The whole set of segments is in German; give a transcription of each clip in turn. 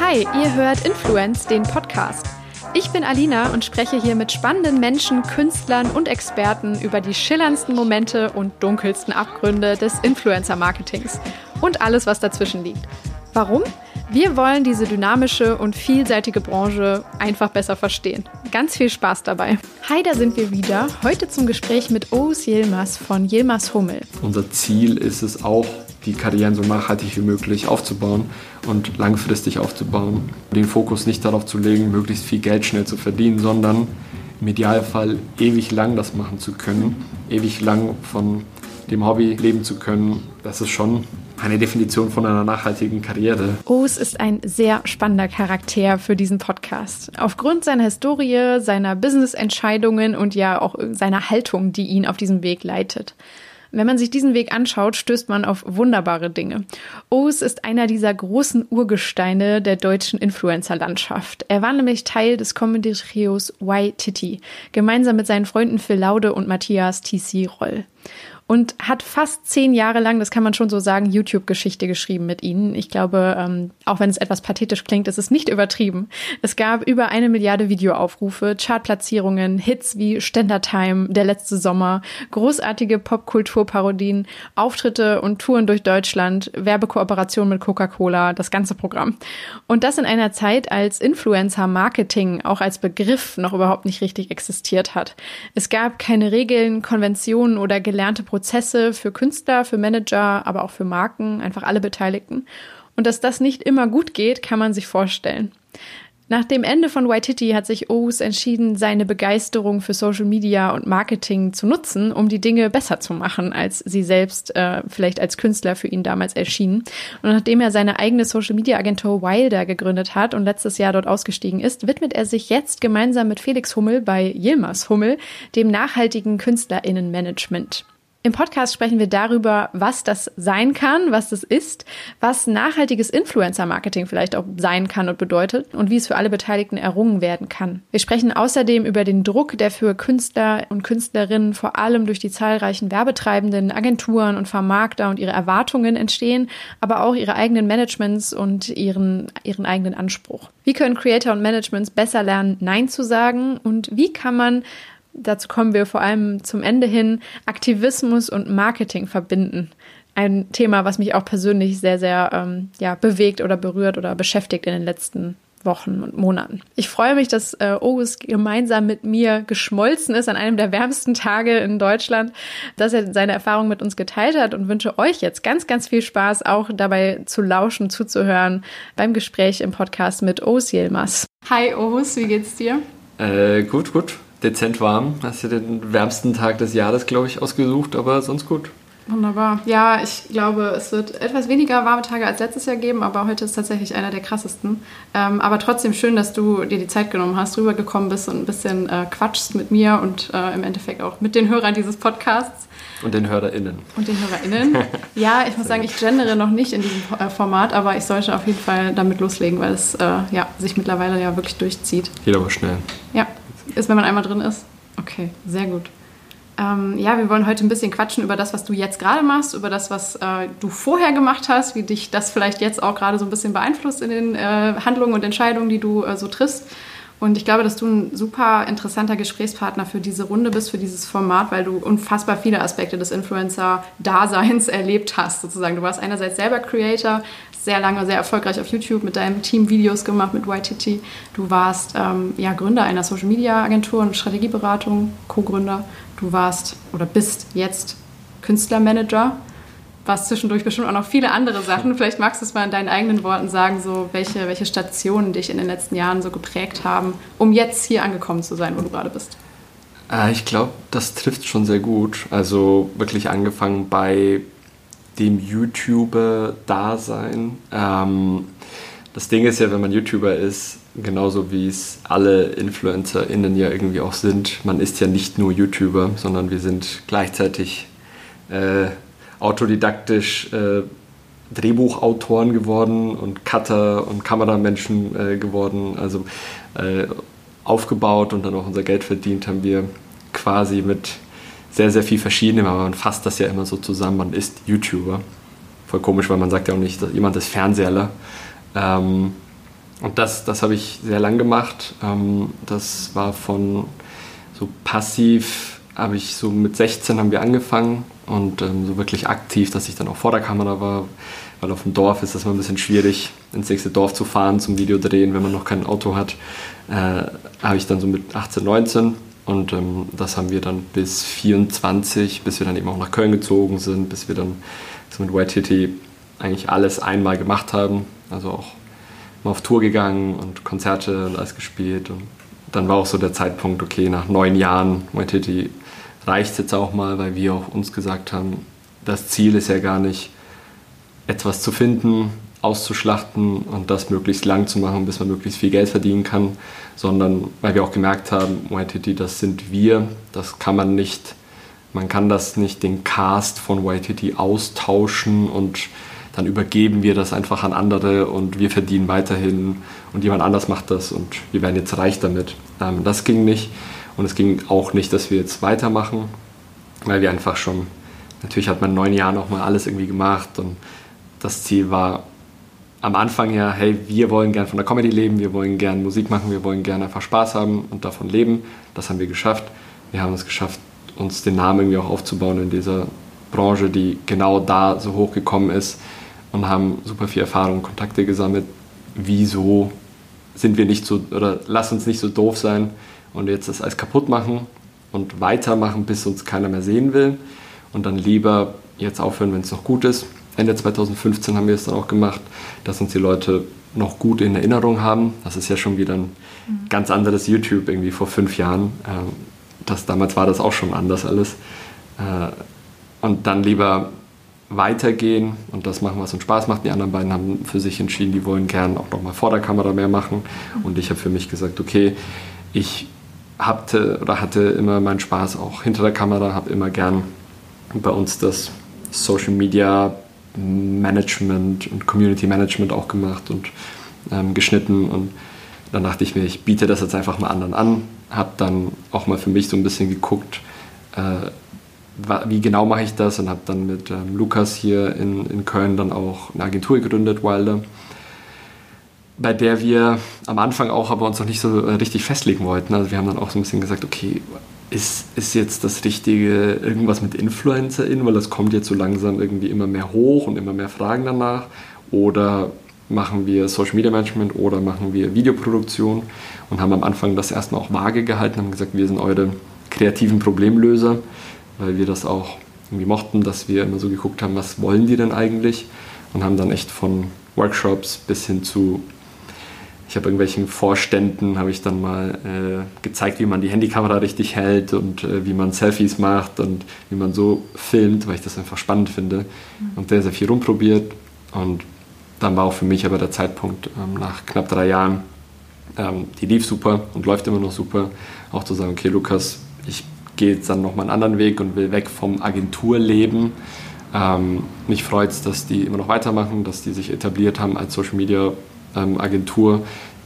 Hi, ihr hört Influence, den Podcast. Ich bin Alina und spreche hier mit spannenden Menschen, Künstlern und Experten über die schillerndsten Momente und dunkelsten Abgründe des Influencer-Marketings und alles, was dazwischen liegt. Warum? Wir wollen diese dynamische und vielseitige Branche einfach besser verstehen. Ganz viel Spaß dabei. Hi, da sind wir wieder. Heute zum Gespräch mit Ous Yilmaz von Yilmaz Hummel. Unser Ziel ist es auch, die Karrieren so nachhaltig wie möglich aufzubauen und langfristig aufzubauen. Den Fokus nicht darauf zu legen, möglichst viel Geld schnell zu verdienen, sondern im Idealfall ewig lang das machen zu können, ewig lang von dem Hobby leben zu können. Das ist schon eine Definition von einer nachhaltigen Karriere. O's ist ein sehr spannender Charakter für diesen Podcast. Aufgrund seiner Historie, seiner Business-Entscheidungen und ja auch seiner Haltung, die ihn auf diesem Weg leitet. Wenn man sich diesen Weg anschaut, stößt man auf wunderbare Dinge. O's ist einer dieser großen Urgesteine der deutschen Influencer-Landschaft. Er war nämlich Teil des Comedy-Trios Y-Titty, gemeinsam mit seinen Freunden Phil Laude und Matthias T.C. Roll und hat fast zehn Jahre lang, das kann man schon so sagen, YouTube-Geschichte geschrieben mit ihnen. Ich glaube, ähm, auch wenn es etwas pathetisch klingt, ist es nicht übertrieben. Es gab über eine Milliarde Videoaufrufe, Chartplatzierungen, Hits wie Ständertime, Der letzte Sommer, großartige Popkulturparodien, Auftritte und Touren durch Deutschland, Werbekooperation mit Coca-Cola, das ganze Programm. Und das in einer Zeit, als Influencer-Marketing auch als Begriff noch überhaupt nicht richtig existiert hat. Es gab keine Regeln, Konventionen oder gelernte Prozesse für Künstler, für Manager, aber auch für Marken, einfach alle Beteiligten. Und dass das nicht immer gut geht, kann man sich vorstellen. Nach dem Ende von Waititi hat sich Ous entschieden, seine Begeisterung für Social Media und Marketing zu nutzen, um die Dinge besser zu machen, als sie selbst äh, vielleicht als Künstler für ihn damals erschienen. Und nachdem er seine eigene Social Media Agentur Wilder gegründet hat und letztes Jahr dort ausgestiegen ist, widmet er sich jetzt gemeinsam mit Felix Hummel bei Yilmaz Hummel dem nachhaltigen Künstlerinnenmanagement. Im Podcast sprechen wir darüber, was das sein kann, was das ist, was nachhaltiges Influencer-Marketing vielleicht auch sein kann und bedeutet und wie es für alle Beteiligten errungen werden kann. Wir sprechen außerdem über den Druck, der für Künstler und Künstlerinnen vor allem durch die zahlreichen werbetreibenden Agenturen und Vermarkter und ihre Erwartungen entstehen, aber auch ihre eigenen Managements und ihren, ihren eigenen Anspruch. Wie können Creator und Managements besser lernen, Nein zu sagen und wie kann man dazu kommen wir vor allem zum Ende hin, Aktivismus und Marketing verbinden. Ein Thema, was mich auch persönlich sehr, sehr ähm, ja, bewegt oder berührt oder beschäftigt in den letzten Wochen und Monaten. Ich freue mich, dass äh, Ogus gemeinsam mit mir geschmolzen ist an einem der wärmsten Tage in Deutschland, dass er seine Erfahrung mit uns geteilt hat und wünsche euch jetzt ganz, ganz viel Spaß, auch dabei zu lauschen, zuzuhören beim Gespräch im Podcast mit Ogus Yilmaz. Hi Ogus, wie geht's dir? Äh, gut, gut dezent warm. Hast du den wärmsten Tag des Jahres, glaube ich, ausgesucht, aber sonst gut. Wunderbar. Ja, ich glaube, es wird etwas weniger warme Tage als letztes Jahr geben, aber heute ist tatsächlich einer der krassesten. Ähm, aber trotzdem schön, dass du dir die Zeit genommen hast, rübergekommen bist und ein bisschen äh, quatschst mit mir und äh, im Endeffekt auch mit den Hörern dieses Podcasts. Und den HörerInnen. Und den HörerInnen. ja, ich muss sagen, ich gendere noch nicht in diesem äh, Format, aber ich sollte auf jeden Fall damit loslegen, weil es äh, ja, sich mittlerweile ja wirklich durchzieht. Geht aber schnell. Ja, ist, wenn man einmal drin ist? Okay, sehr gut. Ähm, ja, wir wollen heute ein bisschen quatschen über das, was du jetzt gerade machst, über das, was äh, du vorher gemacht hast, wie dich das vielleicht jetzt auch gerade so ein bisschen beeinflusst in den äh, Handlungen und Entscheidungen, die du äh, so triffst. Und ich glaube, dass du ein super interessanter Gesprächspartner für diese Runde bist, für dieses Format, weil du unfassbar viele Aspekte des Influencer-Daseins erlebt hast, sozusagen. Du warst einerseits selber Creator, sehr lange, sehr erfolgreich auf YouTube mit deinem Team Videos gemacht mit YTT. Du warst ähm, ja, Gründer einer Social Media Agentur und Strategieberatung, Co-Gründer. Du warst oder bist jetzt Künstlermanager. Warst zwischendurch bestimmt auch noch viele andere Sachen. Vielleicht magst du es mal in deinen eigenen Worten sagen, so welche, welche Stationen dich in den letzten Jahren so geprägt haben, um jetzt hier angekommen zu sein, wo du gerade bist. Äh, ich glaube, das trifft schon sehr gut. Also wirklich angefangen bei dem YouTuber-Dasein. Ähm, das Ding ist ja, wenn man YouTuber ist, genauso wie es alle InfluencerInnen ja irgendwie auch sind, man ist ja nicht nur YouTuber, sondern wir sind gleichzeitig äh, autodidaktisch äh, Drehbuchautoren geworden und Cutter und Kameramenschen äh, geworden. Also äh, aufgebaut und dann auch unser Geld verdient haben wir quasi mit sehr, sehr viel Verschiedenem, aber man fasst das ja immer so zusammen, man ist YouTuber. voll komisch, weil man sagt ja auch nicht, dass jemand ist Fernseherler. Ähm, und das, das habe ich sehr lang gemacht. Ähm, das war von so passiv, habe ich so mit 16 haben wir angefangen und ähm, so wirklich aktiv, dass ich dann auch vor der Kamera war, weil auf dem Dorf ist das immer ein bisschen schwierig, ins nächste Dorf zu fahren zum Video drehen, wenn man noch kein Auto hat. Äh, habe ich dann so mit 18, 19 und ähm, das haben wir dann bis 24, bis wir dann eben auch nach Köln gezogen sind, bis wir dann mit White Titty eigentlich alles einmal gemacht haben. Also auch mal auf Tour gegangen und Konzerte und alles gespielt. Und dann war auch so der Zeitpunkt, okay, nach neun Jahren White Titty reicht es jetzt auch mal, weil wir auch uns gesagt haben, das Ziel ist ja gar nicht, etwas zu finden, auszuschlachten und das möglichst lang zu machen, bis man möglichst viel Geld verdienen kann, sondern weil wir auch gemerkt haben, YTT, das sind wir, das kann man nicht, man kann das nicht den Cast von YTT austauschen und dann übergeben wir das einfach an andere und wir verdienen weiterhin und jemand anders macht das und wir werden jetzt reich damit. Ähm, das ging nicht und es ging auch nicht, dass wir jetzt weitermachen, weil wir einfach schon, natürlich hat man neun Jahren auch mal alles irgendwie gemacht und das Ziel war am Anfang ja, hey, wir wollen gern von der Comedy leben, wir wollen gern Musik machen, wir wollen gern einfach Spaß haben und davon leben. Das haben wir geschafft. Wir haben es geschafft, uns den Namen irgendwie auch aufzubauen in dieser Branche, die genau da so hochgekommen ist und haben super viel Erfahrung, Kontakte gesammelt. Wieso sind wir nicht so, oder lass uns nicht so doof sein und jetzt das alles kaputt machen und weitermachen, bis uns keiner mehr sehen will und dann lieber jetzt aufhören, wenn es noch gut ist. Ende 2015 haben wir es dann auch gemacht, dass uns die Leute noch gut in Erinnerung haben. Das ist ja schon wieder ein mhm. ganz anderes YouTube irgendwie vor fünf Jahren. Ähm, das, damals war das auch schon anders alles. Äh, und dann lieber weitergehen und das machen, was uns Spaß macht. Die anderen beiden haben für sich entschieden, die wollen gern auch nochmal vor der Kamera mehr machen. Und ich habe für mich gesagt, okay, ich hatte oder hatte immer meinen Spaß auch hinter der Kamera, habe immer gern bei uns das Social Media Management und Community Management auch gemacht und ähm, geschnitten. Und dann dachte ich mir, ich biete das jetzt einfach mal anderen an, habe dann auch mal für mich so ein bisschen geguckt, äh, wie genau mache ich das und habe dann mit ähm, Lukas hier in, in Köln dann auch eine Agentur gegründet, Wilder, bei der wir am Anfang auch aber uns noch nicht so äh, richtig festlegen wollten. Also wir haben dann auch so ein bisschen gesagt, okay, ist, ist jetzt das Richtige irgendwas mit InfluencerInnen, weil das kommt jetzt so langsam irgendwie immer mehr hoch und immer mehr Fragen danach? Oder machen wir Social Media Management oder machen wir Videoproduktion und haben am Anfang das erstmal auch vage gehalten, haben gesagt, wir sind eure kreativen Problemlöser weil wir das auch irgendwie mochten, dass wir immer so geguckt haben, was wollen die denn eigentlich und haben dann echt von Workshops bis hin zu, ich habe irgendwelchen Vorständen, habe ich dann mal äh, gezeigt, wie man die Handykamera richtig hält und äh, wie man Selfies macht und wie man so filmt, weil ich das einfach spannend finde mhm. und sehr, sehr viel rumprobiert und dann war auch für mich aber der Zeitpunkt ähm, nach knapp drei Jahren, ähm, die lief super und läuft immer noch super, auch zu sagen, okay Lukas, ich gehe jetzt dann nochmal einen anderen Weg und will weg vom Agenturleben. Ähm, mich freut es, dass die immer noch weitermachen, dass die sich etabliert haben als Social Media ähm, Agentur,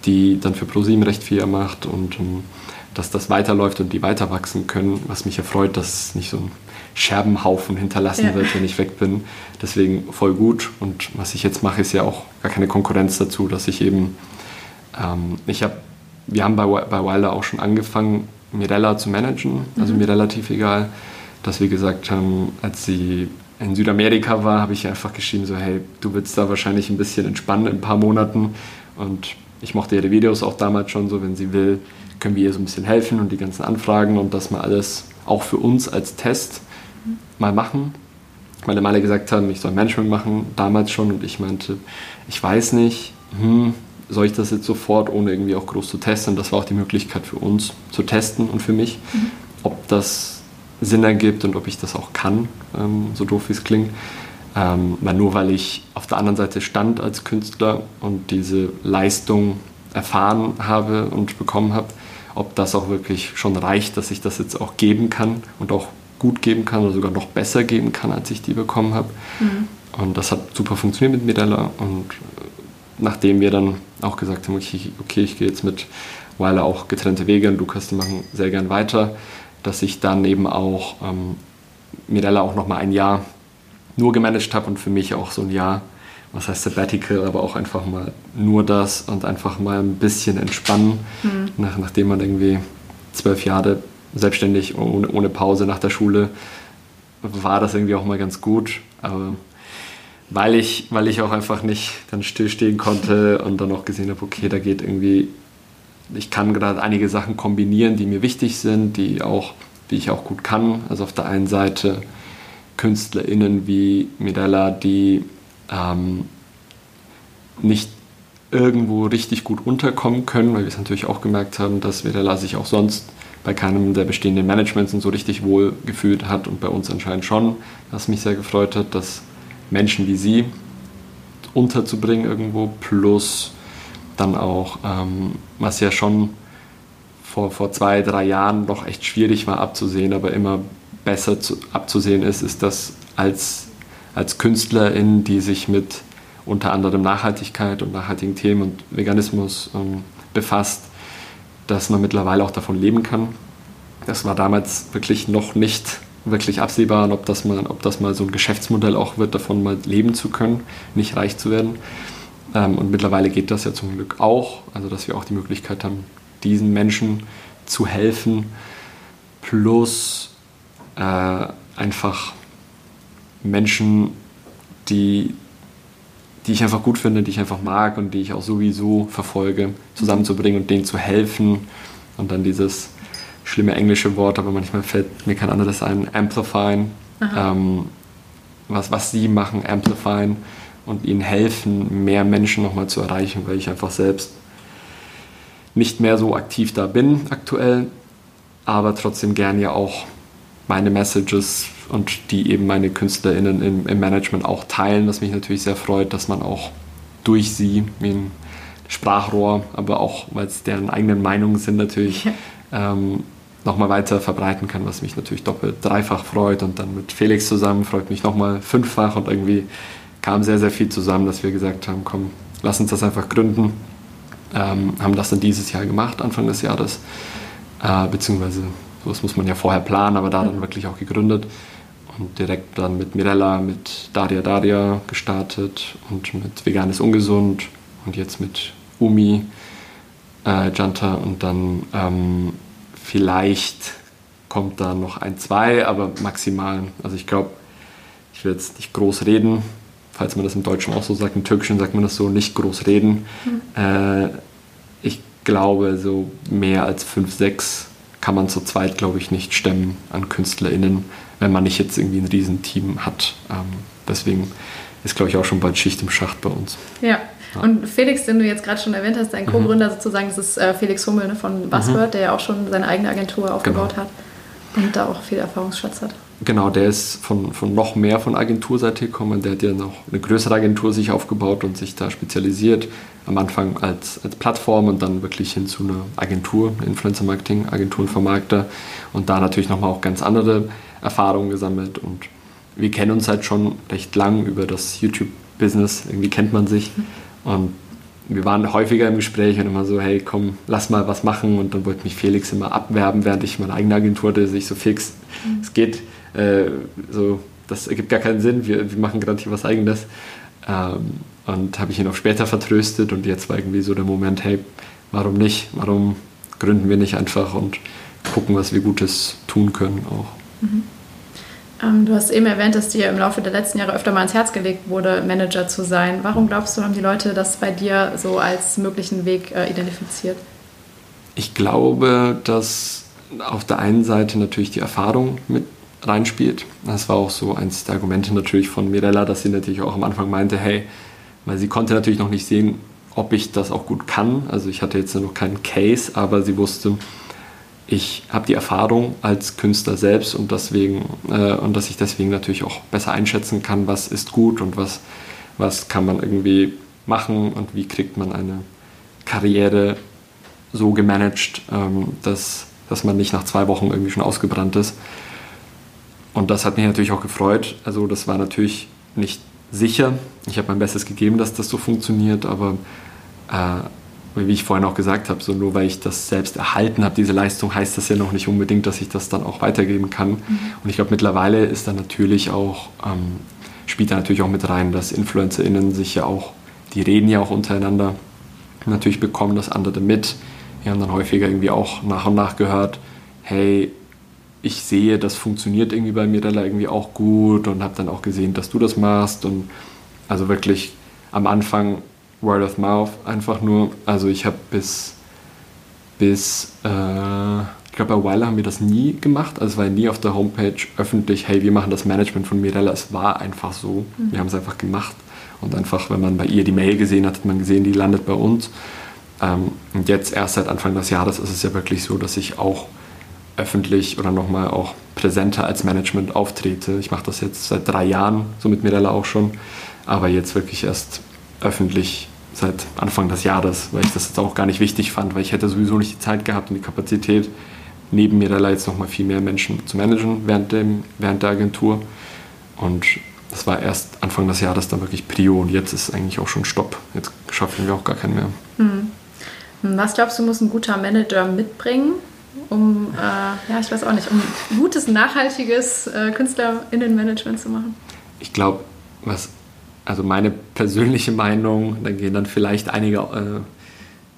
die dann für ProSieben recht viel macht und ähm, dass das weiterläuft und die weiter wachsen können, was mich erfreut, dass nicht so ein Scherbenhaufen hinterlassen ja. wird, wenn ich weg bin. Deswegen voll gut. Und was ich jetzt mache, ist ja auch gar keine Konkurrenz dazu, dass ich eben, ähm, ich habe, wir haben bei, bei Wilder auch schon angefangen, Mirella zu managen. Also mhm. mir relativ egal, dass wir gesagt haben, als sie in Südamerika war, habe ich einfach geschrieben, so hey, du willst da wahrscheinlich ein bisschen entspannen in ein paar Monaten. Und ich mochte ihre Videos auch damals schon so, wenn sie will, können wir ihr so ein bisschen helfen und die ganzen Anfragen und das mal alles auch für uns als Test mal machen. Weil alle gesagt haben, ich soll Management machen, damals schon. Und ich meinte, ich weiß nicht, hm, soll ich das jetzt sofort, ohne irgendwie auch groß zu testen? Das war auch die Möglichkeit für uns zu testen und für mich, mhm. ob das Sinn ergibt und ob ich das auch kann, ähm, so doof wie es klingt. Ähm, weil nur weil ich auf der anderen Seite stand als Künstler und diese Leistung erfahren habe und bekommen habe, ob das auch wirklich schon reicht, dass ich das jetzt auch geben kann und auch gut geben kann oder sogar noch besser geben kann, als ich die bekommen habe. Mhm. Und das hat super funktioniert mit Mirella und nachdem wir dann auch gesagt haben, okay, okay ich gehe jetzt mit Weiler auch getrennte Wege und Lukas, die machen sehr gern weiter, dass ich dann eben auch ähm, Mirella auch nochmal ein Jahr nur gemanagt habe und für mich auch so ein Jahr, was heißt Sabbatical, aber auch einfach mal nur das und einfach mal ein bisschen entspannen, mhm. nach, nachdem man irgendwie zwölf Jahre selbstständig ohne, ohne Pause nach der Schule war das irgendwie auch mal ganz gut. Aber weil ich, weil ich auch einfach nicht dann stillstehen konnte und dann auch gesehen habe, okay, da geht irgendwie, ich kann gerade einige Sachen kombinieren, die mir wichtig sind, die auch, die ich auch gut kann. Also auf der einen Seite KünstlerInnen wie Mirella, die ähm, nicht irgendwo richtig gut unterkommen können, weil wir es natürlich auch gemerkt haben, dass Mirella sich auch sonst bei keinem der bestehenden Managements so richtig wohl gefühlt hat und bei uns anscheinend schon, was mich sehr gefreut hat, dass Menschen wie sie unterzubringen irgendwo, plus dann auch, ähm, was ja schon vor, vor zwei, drei Jahren noch echt schwierig war abzusehen, aber immer besser zu, abzusehen ist, ist, dass als, als Künstlerin, die sich mit unter anderem Nachhaltigkeit und nachhaltigen Themen und Veganismus ähm, befasst, dass man mittlerweile auch davon leben kann. Das war damals wirklich noch nicht wirklich absehbar, ob das mal, ob das mal so ein Geschäftsmodell auch wird, davon mal leben zu können, nicht reich zu werden. Ähm, und mittlerweile geht das ja zum Glück auch, also dass wir auch die Möglichkeit haben, diesen Menschen zu helfen, plus äh, einfach Menschen, die, die ich einfach gut finde, die ich einfach mag und die ich auch sowieso verfolge, zusammenzubringen und denen zu helfen. Und dann dieses schlimme englische Wort, aber manchmal fällt mir kein anderes ein, amplifyen. Ähm, was, was sie machen, amplifyen und ihnen helfen, mehr Menschen nochmal zu erreichen, weil ich einfach selbst nicht mehr so aktiv da bin aktuell, aber trotzdem gern ja auch meine Messages und die eben meine KünstlerInnen im, im Management auch teilen, was mich natürlich sehr freut, dass man auch durch sie, wie ein Sprachrohr, aber auch, weil es deren eigenen Meinungen sind, natürlich ja. ähm, nochmal weiter verbreiten kann, was mich natürlich doppelt, dreifach freut. Und dann mit Felix zusammen freut mich nochmal fünffach. Und irgendwie kam sehr, sehr viel zusammen, dass wir gesagt haben, komm, lass uns das einfach gründen. Ähm, haben das dann dieses Jahr gemacht, Anfang des Jahres. Äh, beziehungsweise, das muss man ja vorher planen, aber da dann wirklich auch gegründet. Und direkt dann mit Mirella, mit Daria Daria gestartet und mit Veganes Ungesund und jetzt mit Umi, äh, Janta und dann ähm, Vielleicht kommt da noch ein, zwei, aber maximal. Also ich glaube, ich will jetzt nicht groß reden, falls man das im Deutschen auch so sagt. Im Türkischen sagt man das so, nicht groß reden. Mhm. Äh, ich glaube, so mehr als fünf, sechs kann man zu zweit, glaube ich, nicht stemmen an KünstlerInnen, wenn man nicht jetzt irgendwie ein Riesenteam hat. Ähm, deswegen ist, glaube ich, auch schon bald Schicht im Schacht bei uns. Ja, und Felix, den du jetzt gerade schon erwähnt hast, dein mhm. Co-Gründer sozusagen, das ist äh, Felix Hummel ne, von Buzzword, mhm. der ja auch schon seine eigene Agentur aufgebaut genau. hat und da auch viel Erfahrungsschatz hat. Genau, der ist von, von noch mehr von Agenturseite gekommen. Der hat ja noch eine größere Agentur sich aufgebaut und sich da spezialisiert. Am Anfang als, als Plattform und dann wirklich hin zu einer Agentur, Influencer-Marketing, Agenturenvermarkter und da natürlich nochmal auch ganz andere Erfahrungen gesammelt. Und wir kennen uns halt schon recht lang über das YouTube-Business. Irgendwie kennt man sich. Und wir waren häufiger im Gespräch und immer so, hey, komm, lass mal was machen. Und dann wollte mich Felix immer abwerben, während ich meine eigene Agentur hatte. Sich so fix, mhm. es geht, äh, so, das ergibt gar keinen Sinn. Wir, wir machen gerade hier was Eigenes. Ähm, und habe ich ihn auch später vertröstet. Und jetzt war irgendwie so der Moment, hey, warum nicht? Warum gründen wir nicht einfach und gucken, was wir Gutes tun können auch. Mhm. Ähm, du hast eben erwähnt, dass dir im Laufe der letzten Jahre öfter mal ins Herz gelegt wurde, Manager zu sein. Warum glaubst du, haben die Leute das bei dir so als möglichen Weg äh, identifiziert? Ich glaube, dass auf der einen Seite natürlich die Erfahrung mit reinspielt. Das war auch so eins der Argumente natürlich von Mirella, dass sie natürlich auch am Anfang meinte, hey, weil sie konnte natürlich noch nicht sehen, ob ich das auch gut kann. Also ich hatte jetzt noch keinen Case, aber sie wusste, ich habe die Erfahrung als Künstler selbst und deswegen äh, und dass ich deswegen natürlich auch besser einschätzen kann, was ist gut und was, was kann man irgendwie machen und wie kriegt man eine Karriere so gemanagt, ähm, dass, dass man nicht nach zwei Wochen irgendwie schon ausgebrannt ist. Und das hat mich natürlich auch gefreut. Also das war natürlich nicht sicher. Ich habe mein Bestes gegeben, dass das so funktioniert, aber äh, wie ich vorhin auch gesagt habe, so nur weil ich das selbst erhalten habe, diese Leistung, heißt das ja noch nicht unbedingt, dass ich das dann auch weitergeben kann. Mhm. Und ich glaube, mittlerweile ist da natürlich auch ähm, spielt da natürlich auch mit rein, dass InfluencerInnen sich ja auch, die reden ja auch untereinander. Natürlich bekommen das andere mit. Wir haben dann häufiger irgendwie auch nach und nach gehört, hey, ich sehe, das funktioniert irgendwie bei Mirella irgendwie auch gut und habe dann auch gesehen, dass du das machst und also wirklich am Anfang Word of Mouth einfach nur. Also ich habe bis, bis äh, ich glaube bei Weiler haben wir das nie gemacht. Also es war nie auf der Homepage öffentlich, hey, wir machen das Management von Mirella. Es war einfach so. Mhm. Wir haben es einfach gemacht. Und einfach, wenn man bei ihr die Mail gesehen hat, hat man gesehen, die landet bei uns. Ähm, und jetzt erst seit Anfang des Jahres ist es ja wirklich so, dass ich auch öffentlich oder nochmal auch präsenter als Management auftrete. Ich mache das jetzt seit drei Jahren, so mit Mirella auch schon, aber jetzt wirklich erst öffentlich seit Anfang des Jahres, weil ich das jetzt auch gar nicht wichtig fand, weil ich hätte sowieso nicht die Zeit gehabt und die Kapazität, neben Mirella jetzt nochmal viel mehr Menschen zu managen während, dem, während der Agentur. Und das war erst Anfang des Jahres dann wirklich Prio und jetzt ist eigentlich auch schon Stopp. Jetzt schaffen wir auch gar keinen mehr. Hm. Was glaubst du, muss ein guter Manager mitbringen, um, äh, ja, ich weiß auch nicht, um gutes, nachhaltiges äh, KünstlerInnenmanagement zu machen? Ich glaube, was, also meine persönliche Meinung, da gehen dann vielleicht einige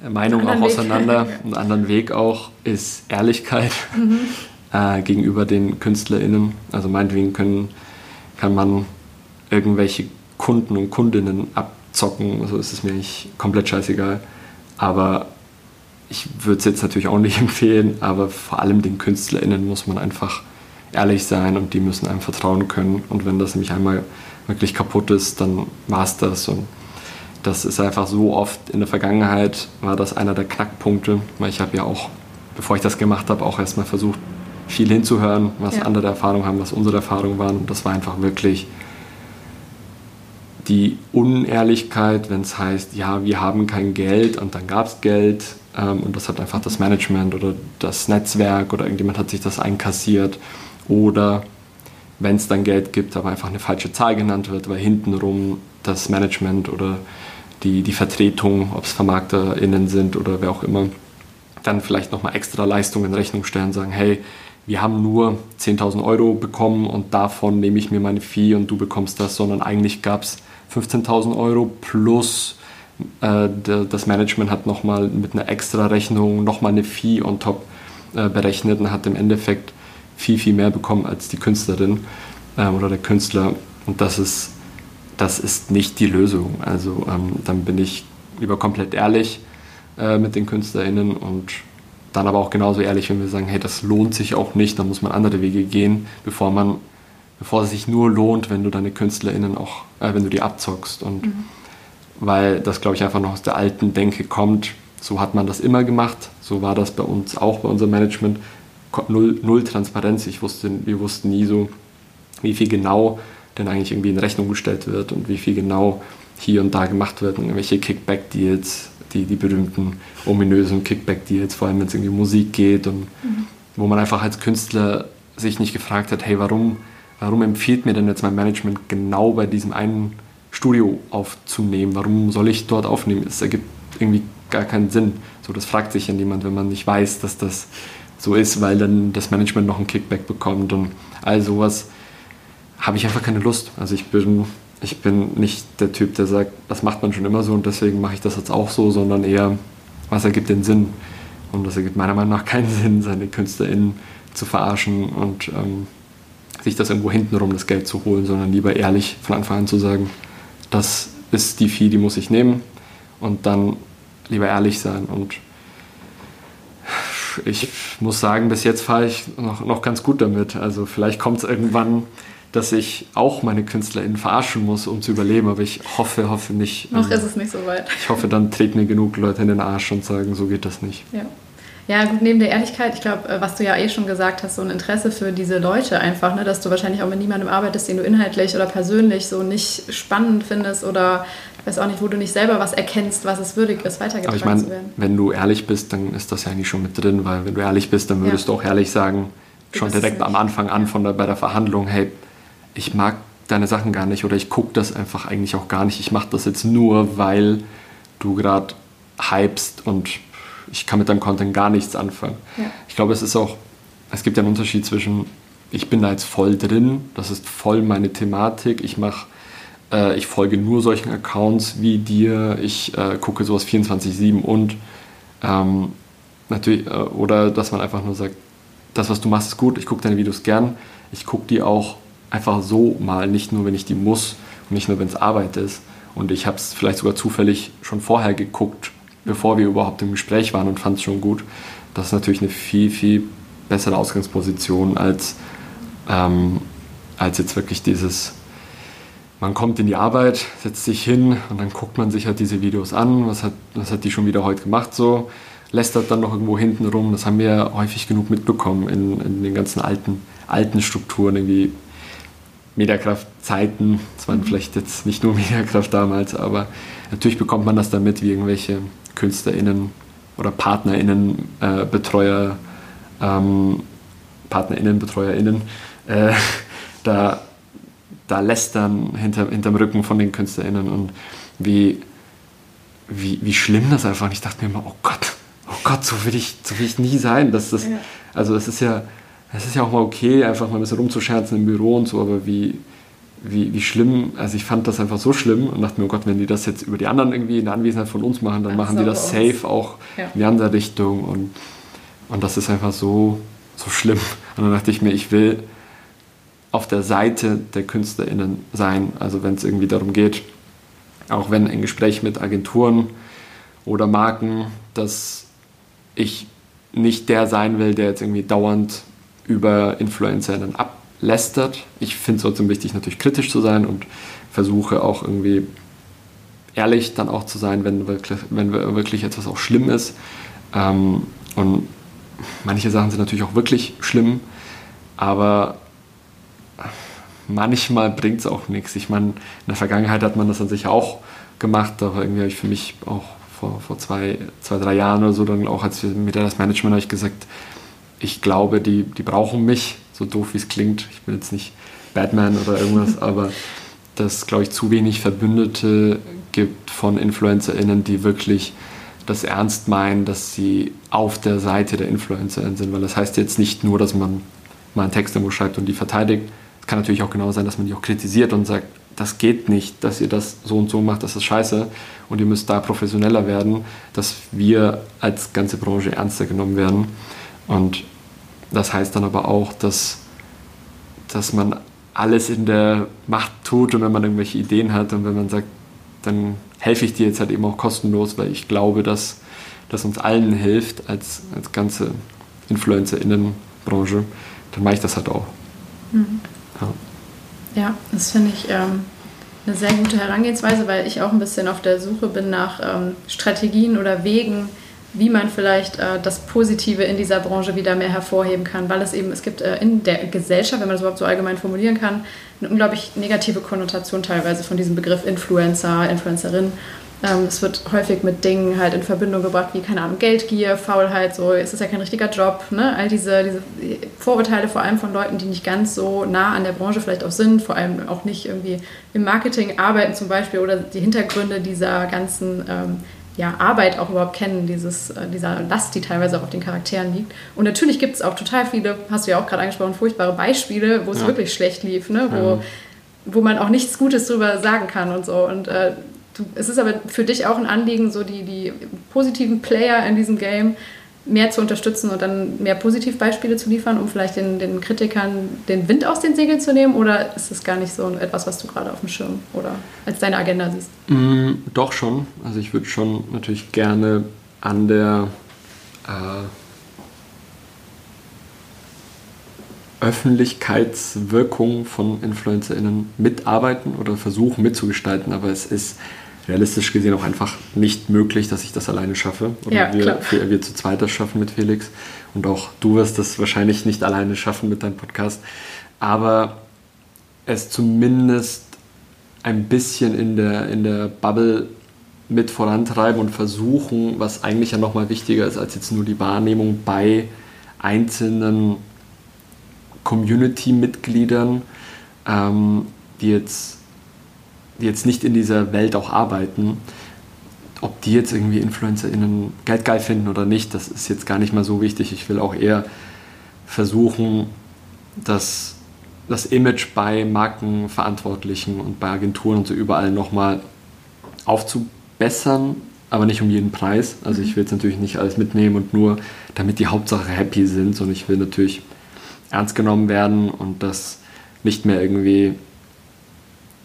äh, Meinungen auch auseinander, Weg. einen anderen Weg auch, ist Ehrlichkeit mhm. äh, gegenüber den KünstlerInnen. Also meinetwegen können, kann man irgendwelche Kunden und Kundinnen abzocken, also ist es mir nicht komplett scheißegal. Aber ich würde es jetzt natürlich auch nicht empfehlen, aber vor allem den KünstlerInnen muss man einfach ehrlich sein und die müssen einem vertrauen können. Und wenn das nämlich einmal wirklich kaputt ist, dann war es das. Und das ist einfach so oft in der Vergangenheit, war das einer der Knackpunkte, weil ich habe ja auch, bevor ich das gemacht habe, auch erstmal versucht, viel hinzuhören, was ja. andere Erfahrungen haben, was unsere Erfahrungen waren. Und das war einfach wirklich die Unehrlichkeit, wenn es heißt, ja, wir haben kein Geld und dann gab es Geld und das hat einfach das Management oder das Netzwerk oder irgendjemand hat sich das einkassiert. Oder wenn es dann Geld gibt, aber einfach eine falsche Zahl genannt wird, weil hintenrum das Management oder die, die Vertretung, ob es VermarkterInnen sind oder wer auch immer, dann vielleicht nochmal extra Leistungen in Rechnung stellen, sagen, hey, wir haben nur 10.000 Euro bekommen und davon nehme ich mir meine Fee und du bekommst das, sondern eigentlich gab es 15.000 Euro plus das Management hat nochmal mit einer extra Rechnung nochmal eine Fee on top äh, berechnet und hat im Endeffekt viel, viel mehr bekommen als die Künstlerin äh, oder der Künstler. Und das ist, das ist nicht die Lösung. Also ähm, dann bin ich lieber komplett ehrlich äh, mit den KünstlerInnen und dann aber auch genauso ehrlich, wenn wir sagen, hey, das lohnt sich auch nicht, dann muss man andere Wege gehen, bevor man, bevor es sich nur lohnt, wenn du deine KünstlerInnen auch, äh, wenn du die abzockst. Und mhm weil das, glaube ich, einfach noch aus der alten Denke kommt. So hat man das immer gemacht, so war das bei uns auch, bei unserem Management. Null, null Transparenz. Ich wusste, wir wussten nie so, wie viel genau denn eigentlich irgendwie in Rechnung gestellt wird und wie viel genau hier und da gemacht wird und irgendwelche Kickback-Deals, die, die berühmten ominösen Kickback-Deals, vor allem wenn es irgendwie um Musik geht und mhm. wo man einfach als Künstler sich nicht gefragt hat, hey, warum, warum empfiehlt mir denn jetzt mein Management genau bei diesem einen Studio aufzunehmen. Warum soll ich dort aufnehmen? Es ergibt irgendwie gar keinen Sinn. So, das fragt sich ja niemand, wenn man nicht weiß, dass das so ist, weil dann das Management noch ein Kickback bekommt und all sowas habe ich einfach keine Lust. Also ich bin, ich bin nicht der Typ, der sagt, das macht man schon immer so und deswegen mache ich das jetzt auch so, sondern eher, was ergibt den Sinn? Und das ergibt meiner Meinung nach keinen Sinn, seine KünstlerInnen zu verarschen und ähm, sich das irgendwo hintenrum das Geld zu holen, sondern lieber ehrlich von Anfang an zu sagen, das ist die Fee, die muss ich nehmen und dann lieber ehrlich sein. Und ich muss sagen, bis jetzt fahre ich noch, noch ganz gut damit. Also vielleicht kommt es irgendwann, dass ich auch meine KünstlerInnen verarschen muss, um zu überleben, aber ich hoffe, hoffe nicht. Noch ähm, ist es nicht so weit. Ich hoffe, dann treten mir genug Leute in den Arsch und sagen, so geht das nicht. Ja. Ja, gut, neben der Ehrlichkeit, ich glaube, äh, was du ja eh schon gesagt hast, so ein Interesse für diese Leute einfach, ne, dass du wahrscheinlich auch mit niemandem arbeitest, den du inhaltlich oder persönlich so nicht spannend findest oder ich weiß auch nicht, wo du nicht selber was erkennst, was es würdig ist, weitergetragen Aber ich mein, zu werden. Wenn du ehrlich bist, dann ist das ja eigentlich schon mit drin, weil wenn du ehrlich bist, dann würdest ja. du auch ehrlich sagen, schon direkt am Anfang an von der, bei der Verhandlung, hey, ich mag deine Sachen gar nicht oder ich gucke das einfach eigentlich auch gar nicht. Ich mache das jetzt nur, weil du gerade hypst und ich kann mit deinem Content gar nichts anfangen. Ja. Ich glaube, es ist auch, es gibt ja einen Unterschied zwischen, ich bin da jetzt voll drin, das ist voll meine Thematik, ich mache äh, ich folge nur solchen Accounts wie dir, ich äh, gucke sowas 24-7 und ähm, natürlich, äh, oder dass man einfach nur sagt, das, was du machst, ist gut, ich gucke deine Videos gern, ich gucke die auch einfach so mal, nicht nur, wenn ich die muss und nicht nur, wenn es Arbeit ist. Und ich habe es vielleicht sogar zufällig schon vorher geguckt, bevor wir überhaupt im Gespräch waren und fand es schon gut. Das ist natürlich eine viel, viel bessere Ausgangsposition als, ähm, als jetzt wirklich dieses, man kommt in die Arbeit, setzt sich hin und dann guckt man sich halt diese Videos an, was hat, was hat die schon wieder heute gemacht so, lästert dann noch irgendwo hinten rum. Das haben wir ja häufig genug mitbekommen in, in den ganzen alten, alten Strukturen, irgendwie Mediakraft-Zeiten. Es waren mhm. vielleicht jetzt nicht nur Mediakraft damals, aber natürlich bekommt man das damit, wie irgendwelche KünstlerInnen oder PartnerInnen, äh, Betreuer, ähm, PartnerInnen, BetreuerInnen, äh, da, da lästern hinter, hinterm Rücken von den KünstlerInnen und wie, wie, wie schlimm das einfach. Und ich dachte mir immer, oh Gott, oh Gott, so will ich, so will ich nie sein. Das, das, ja. Also es ist ja, es ist ja auch mal okay, einfach mal ein bisschen rumzuscherzen im Büro und so, aber wie, wie, wie schlimm, also ich fand das einfach so schlimm und dachte mir, oh Gott, wenn die das jetzt über die anderen irgendwie in der Anwesenheit von uns machen, dann Ach, machen die das safe auch ja. in die andere Richtung und, und das ist einfach so, so schlimm. Und dann dachte ich mir, ich will auf der Seite der KünstlerInnen sein, also wenn es irgendwie darum geht, auch wenn ein Gespräch mit Agenturen oder Marken, dass ich nicht der sein will, der jetzt irgendwie dauernd über Influencer dann ablästert. Ich finde es trotzdem wichtig, natürlich kritisch zu sein und versuche auch irgendwie ehrlich dann auch zu sein, wenn wirklich, wenn wirklich etwas auch schlimm ist. Ähm, und manche Sachen sind natürlich auch wirklich schlimm, aber manchmal bringt es auch nichts. Ich meine, in der Vergangenheit hat man das an sich auch gemacht, aber irgendwie habe ich für mich auch vor, vor zwei, zwei, drei Jahren oder so, dann auch als wir mit das Management habe ich gesagt, ich glaube, die, die brauchen mich, so doof wie es klingt. Ich bin jetzt nicht Batman oder irgendwas, aber dass, glaube ich, zu wenig Verbündete gibt von InfluencerInnen, die wirklich das ernst meinen, dass sie auf der Seite der InfluencerInnen sind. Weil das heißt jetzt nicht nur, dass man mal einen Text irgendwo schreibt und die verteidigt. Es kann natürlich auch genau sein, dass man die auch kritisiert und sagt, das geht nicht, dass ihr das so und so macht, das ist scheiße und ihr müsst da professioneller werden, dass wir als ganze Branche ernster genommen werden. Und das heißt dann aber auch, dass, dass man alles in der Macht tut und wenn man irgendwelche Ideen hat und wenn man sagt, dann helfe ich dir jetzt halt eben auch kostenlos, weil ich glaube, dass das uns allen hilft als, als ganze Influencer-Innenbranche, dann mache ich das halt auch. Mhm. Ja. ja. das finde ich ähm, eine sehr gute Herangehensweise, weil ich auch ein bisschen auf der Suche bin nach ähm, Strategien oder Wegen, wie man vielleicht äh, das Positive in dieser Branche wieder mehr hervorheben kann, weil es eben, es gibt äh, in der Gesellschaft, wenn man das überhaupt so allgemein formulieren kann, eine unglaublich negative Konnotation teilweise von diesem Begriff Influencer, Influencerin. Ähm, es wird häufig mit Dingen halt in Verbindung gebracht, wie, keine Ahnung, Geldgier, Faulheit, so, es ist ja kein richtiger Job, ne? All diese, diese Vorurteile, vor allem von Leuten, die nicht ganz so nah an der Branche vielleicht auch sind, vor allem auch nicht irgendwie im Marketing arbeiten zum Beispiel oder die Hintergründe dieser ganzen ähm, ja, Arbeit auch überhaupt kennen, dieses, äh, dieser Last, die teilweise auch auf den Charakteren liegt. Und natürlich gibt es auch total viele, hast du ja auch gerade angesprochen, furchtbare Beispiele, wo es ja. wirklich schlecht lief, ne? wo, ja. wo man auch nichts Gutes drüber sagen kann und so. Und äh, du, es ist aber für dich auch ein Anliegen, so die, die positiven Player in diesem Game mehr zu unterstützen und dann mehr Positivbeispiele zu liefern, um vielleicht den, den Kritikern den Wind aus den Segeln zu nehmen? Oder ist das gar nicht so etwas, was du gerade auf dem Schirm oder als deine Agenda siehst? Mm, doch schon. Also ich würde schon natürlich gerne an der äh, Öffentlichkeitswirkung von InfluencerInnen mitarbeiten oder versuchen mitzugestalten, aber es ist realistisch gesehen auch einfach nicht möglich, dass ich das alleine schaffe. Oder ja, wir, wir, wir, zu zweit das schaffen mit Felix. Und auch du wirst das wahrscheinlich nicht alleine schaffen mit deinem Podcast. Aber es zumindest ein bisschen in der, in der Bubble mit vorantreiben und versuchen, was eigentlich ja nochmal wichtiger ist als jetzt nur die Wahrnehmung bei einzelnen Community-Mitgliedern, ähm, die jetzt die jetzt nicht in dieser Welt auch arbeiten, ob die jetzt irgendwie InfluencerInnen Geld geil finden oder nicht, das ist jetzt gar nicht mal so wichtig. Ich will auch eher versuchen, dass das Image bei Markenverantwortlichen und bei Agenturen und so überall nochmal aufzubessern, aber nicht um jeden Preis. Also ich will jetzt natürlich nicht alles mitnehmen und nur damit die Hauptsache happy sind, sondern ich will natürlich ernst genommen werden und dass nicht mehr irgendwie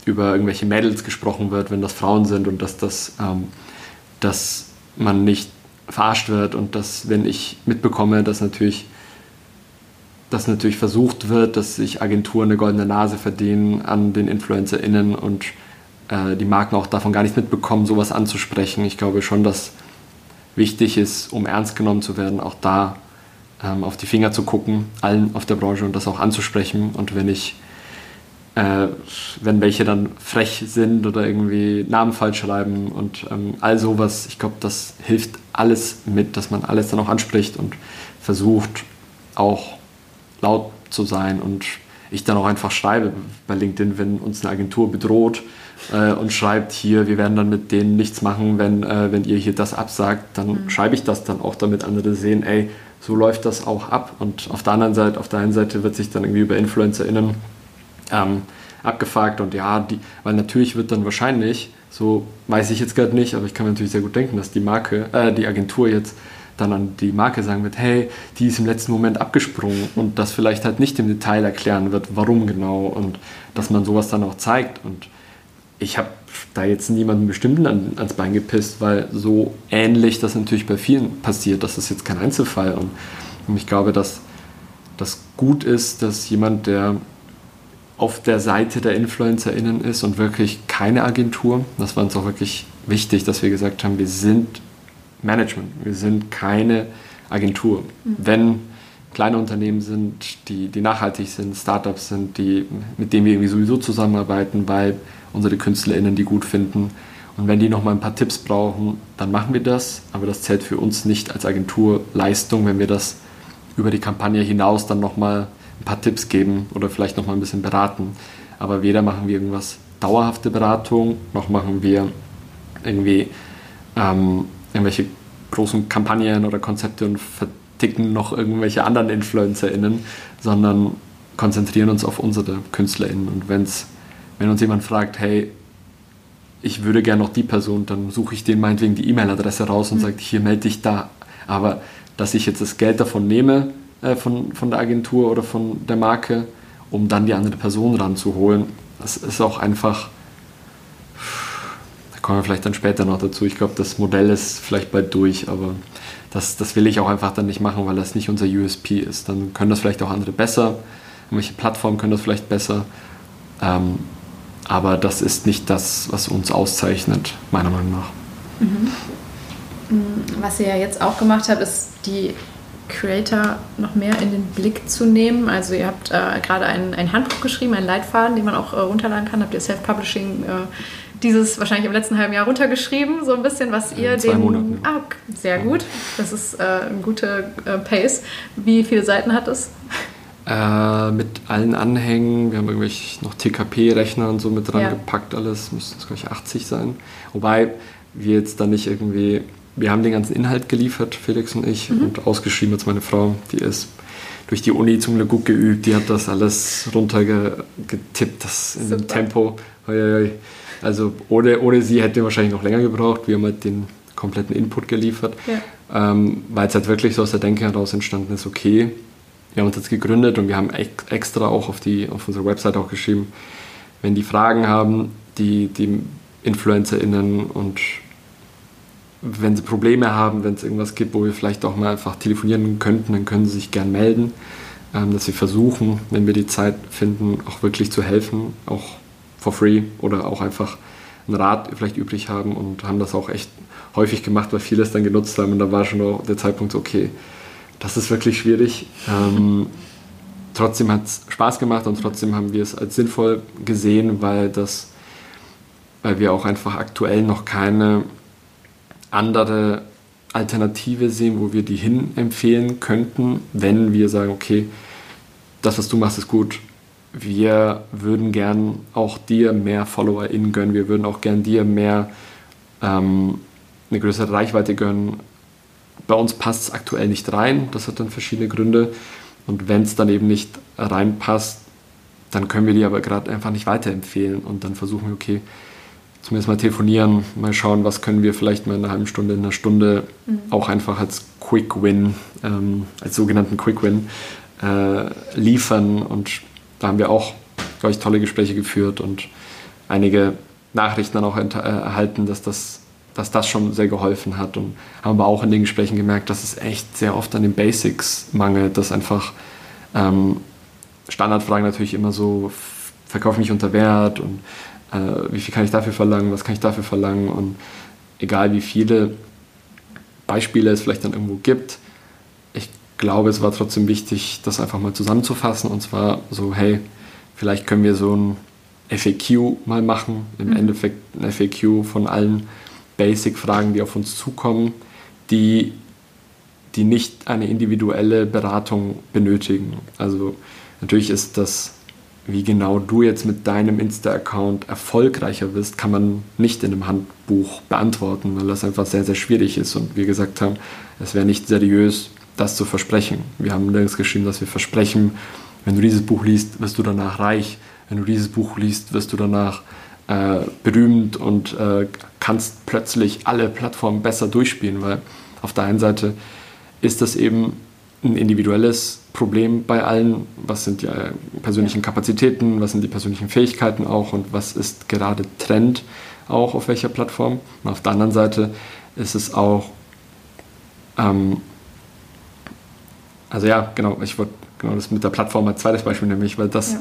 über irgendwelche Mädels gesprochen wird, wenn das Frauen sind und dass das, ähm, dass man nicht verarscht wird und dass, wenn ich mitbekomme, dass natürlich dass natürlich versucht wird, dass sich Agenturen eine goldene Nase verdienen an den InfluencerInnen und äh, die Marken auch davon gar nicht mitbekommen, sowas anzusprechen. Ich glaube schon, dass wichtig ist, um ernst genommen zu werden, auch da ähm, auf die Finger zu gucken, allen auf der Branche und das auch anzusprechen. Und wenn ich, äh, wenn welche dann frech sind oder irgendwie Namen falsch schreiben und ähm, all sowas, ich glaube, das hilft alles mit, dass man alles dann auch anspricht und versucht auch laut zu sein und ich dann auch einfach schreibe bei LinkedIn, wenn uns eine Agentur bedroht äh, und schreibt hier, wir werden dann mit denen nichts machen, wenn, äh, wenn ihr hier das absagt, dann mhm. schreibe ich das dann auch, damit andere sehen, ey, so läuft das auch ab. Und auf der anderen Seite, auf der einen Seite wird sich dann irgendwie über InfluencerInnen ähm, abgefragt und ja, die, weil natürlich wird dann wahrscheinlich, so weiß ich jetzt gerade nicht, aber ich kann mir natürlich sehr gut denken, dass die Marke, äh, die Agentur jetzt dann an die Marke sagen wird, hey, die ist im letzten Moment abgesprungen und das vielleicht halt nicht im Detail erklären wird, warum genau und dass man sowas dann auch zeigt. Und ich habe da jetzt niemanden bestimmten an, ans Bein gepisst, weil so ähnlich das natürlich bei vielen passiert. Das ist jetzt kein Einzelfall. Und, und ich glaube, dass das gut ist, dass jemand, der auf der Seite der InfluencerInnen ist und wirklich keine Agentur, das war uns auch wirklich wichtig, dass wir gesagt haben, wir sind Management. Wir sind keine Agentur. Mhm. Wenn kleine Unternehmen sind, die, die nachhaltig sind, Startups sind, die, mit denen wir irgendwie sowieso zusammenarbeiten, weil unsere KünstlerInnen die gut finden. Und wenn die noch mal ein paar Tipps brauchen, dann machen wir das. Aber das zählt für uns nicht als Agenturleistung, wenn wir das über die Kampagne hinaus dann noch mal ein paar Tipps geben oder vielleicht noch mal ein bisschen beraten. Aber weder machen wir irgendwas dauerhafte Beratung, noch machen wir irgendwie ähm, irgendwelche großen Kampagnen oder Konzepte und verticken noch irgendwelche anderen InfluencerInnen, sondern konzentrieren uns auf unsere KünstlerInnen. Und wenn's, wenn uns jemand fragt, hey, ich würde gerne noch die Person, dann suche ich den meinetwegen die E-Mail-Adresse raus und mhm. sage, hier melde dich da. Aber dass ich jetzt das Geld davon nehme, äh, von, von der Agentur oder von der Marke, um dann die andere Person ranzuholen, das ist auch einfach kommen wir vielleicht dann später noch dazu. Ich glaube, das Modell ist vielleicht bald durch, aber das, das will ich auch einfach dann nicht machen, weil das nicht unser USP ist. Dann können das vielleicht auch andere besser, irgendwelche Plattformen können das vielleicht besser, ähm, aber das ist nicht das, was uns auszeichnet, meiner Meinung nach. Mhm. Was ihr ja jetzt auch gemacht habt, ist die Creator noch mehr in den Blick zu nehmen. Also ihr habt äh, gerade ein, ein Handbuch geschrieben, einen Leitfaden, den man auch äh, runterladen kann. Habt ihr Self-Publishing äh, dieses wahrscheinlich im letzten halben Jahr runtergeschrieben, so ein bisschen, was ihr In zwei den. Monaten. Ah, sehr gut. Das ist äh, ein guter äh, Pace. Wie viele Seiten hat es? Äh, mit allen Anhängen, wir haben irgendwelche noch TKP-Rechner und so mit dran ja. gepackt, alles, müssten es, glaube ich, 80 sein. Wobei wir jetzt dann nicht irgendwie, wir haben den ganzen Inhalt geliefert, Felix und ich, mhm. und ausgeschrieben als meine Frau, die ist durch die Uni zum Glück gut geübt, die hat das alles runtergetippt, das in dem Tempo. Also ohne, ohne sie hätte wahrscheinlich noch länger gebraucht. Wir haben halt den kompletten Input geliefert, ja. ähm, weil es halt wirklich so aus der Denke heraus entstanden ist, okay, wir haben uns jetzt gegründet und wir haben extra auch auf, die, auf unserer Website auch geschrieben, wenn die Fragen haben, die, die InfluencerInnen und wenn sie Probleme haben, wenn es irgendwas gibt, wo wir vielleicht auch mal einfach telefonieren könnten, dann können sie sich gern melden, ähm, dass wir versuchen, wenn wir die Zeit finden, auch wirklich zu helfen, auch for free oder auch einfach ein Rad vielleicht übrig haben und haben das auch echt häufig gemacht, weil viele es dann genutzt haben und da war schon der Zeitpunkt, okay, das ist wirklich schwierig. Ähm, trotzdem hat es Spaß gemacht und trotzdem haben wir es als sinnvoll gesehen, weil das, weil wir auch einfach aktuell noch keine andere Alternative sehen, wo wir die hin empfehlen könnten, wenn wir sagen, okay, das, was du machst, ist gut, wir würden gern auch dir mehr FollowerInnen gönnen, wir würden auch gern dir mehr ähm, eine größere Reichweite gönnen. Bei uns passt es aktuell nicht rein, das hat dann verschiedene Gründe. Und wenn es dann eben nicht reinpasst, dann können wir die aber gerade einfach nicht weiterempfehlen und dann versuchen wir, okay, zumindest mal telefonieren, mal schauen, was können wir vielleicht mal in einer halben Stunde, in einer Stunde mhm. auch einfach als Quick Win, ähm, als sogenannten Quick Win äh, liefern. Und da haben wir auch, glaube ich, tolle Gespräche geführt und einige Nachrichten dann auch äh, erhalten, dass das, dass das schon sehr geholfen hat. Und haben aber auch in den Gesprächen gemerkt, dass es echt sehr oft an den Basics mangelt, dass einfach ähm, Standardfragen natürlich immer so, verkaufe mich unter Wert und äh, wie viel kann ich dafür verlangen, was kann ich dafür verlangen und egal wie viele Beispiele es vielleicht dann irgendwo gibt, ich glaube, es war trotzdem wichtig, das einfach mal zusammenzufassen und zwar so, hey, vielleicht können wir so ein FAQ mal machen, im mhm. Endeffekt ein FAQ von allen Basic-Fragen, die auf uns zukommen, die, die nicht eine individuelle Beratung benötigen. Also natürlich ist das wie genau du jetzt mit deinem Insta-Account erfolgreicher wirst, kann man nicht in einem Handbuch beantworten, weil das einfach sehr, sehr schwierig ist. Und wir gesagt haben, es wäre nicht seriös, das zu versprechen. Wir haben nirgends geschrieben, dass wir versprechen, wenn du dieses Buch liest, wirst du danach reich. Wenn du dieses Buch liest, wirst du danach äh, berühmt und äh, kannst plötzlich alle Plattformen besser durchspielen, weil auf der einen Seite ist das eben ein individuelles Problem bei allen. Was sind die äh, persönlichen Kapazitäten, was sind die persönlichen Fähigkeiten auch und was ist gerade Trend auch auf welcher Plattform. Und auf der anderen Seite ist es auch, ähm, also ja, genau, ich wollte genau das mit der Plattform als zweites Beispiel nämlich, weil das, ja.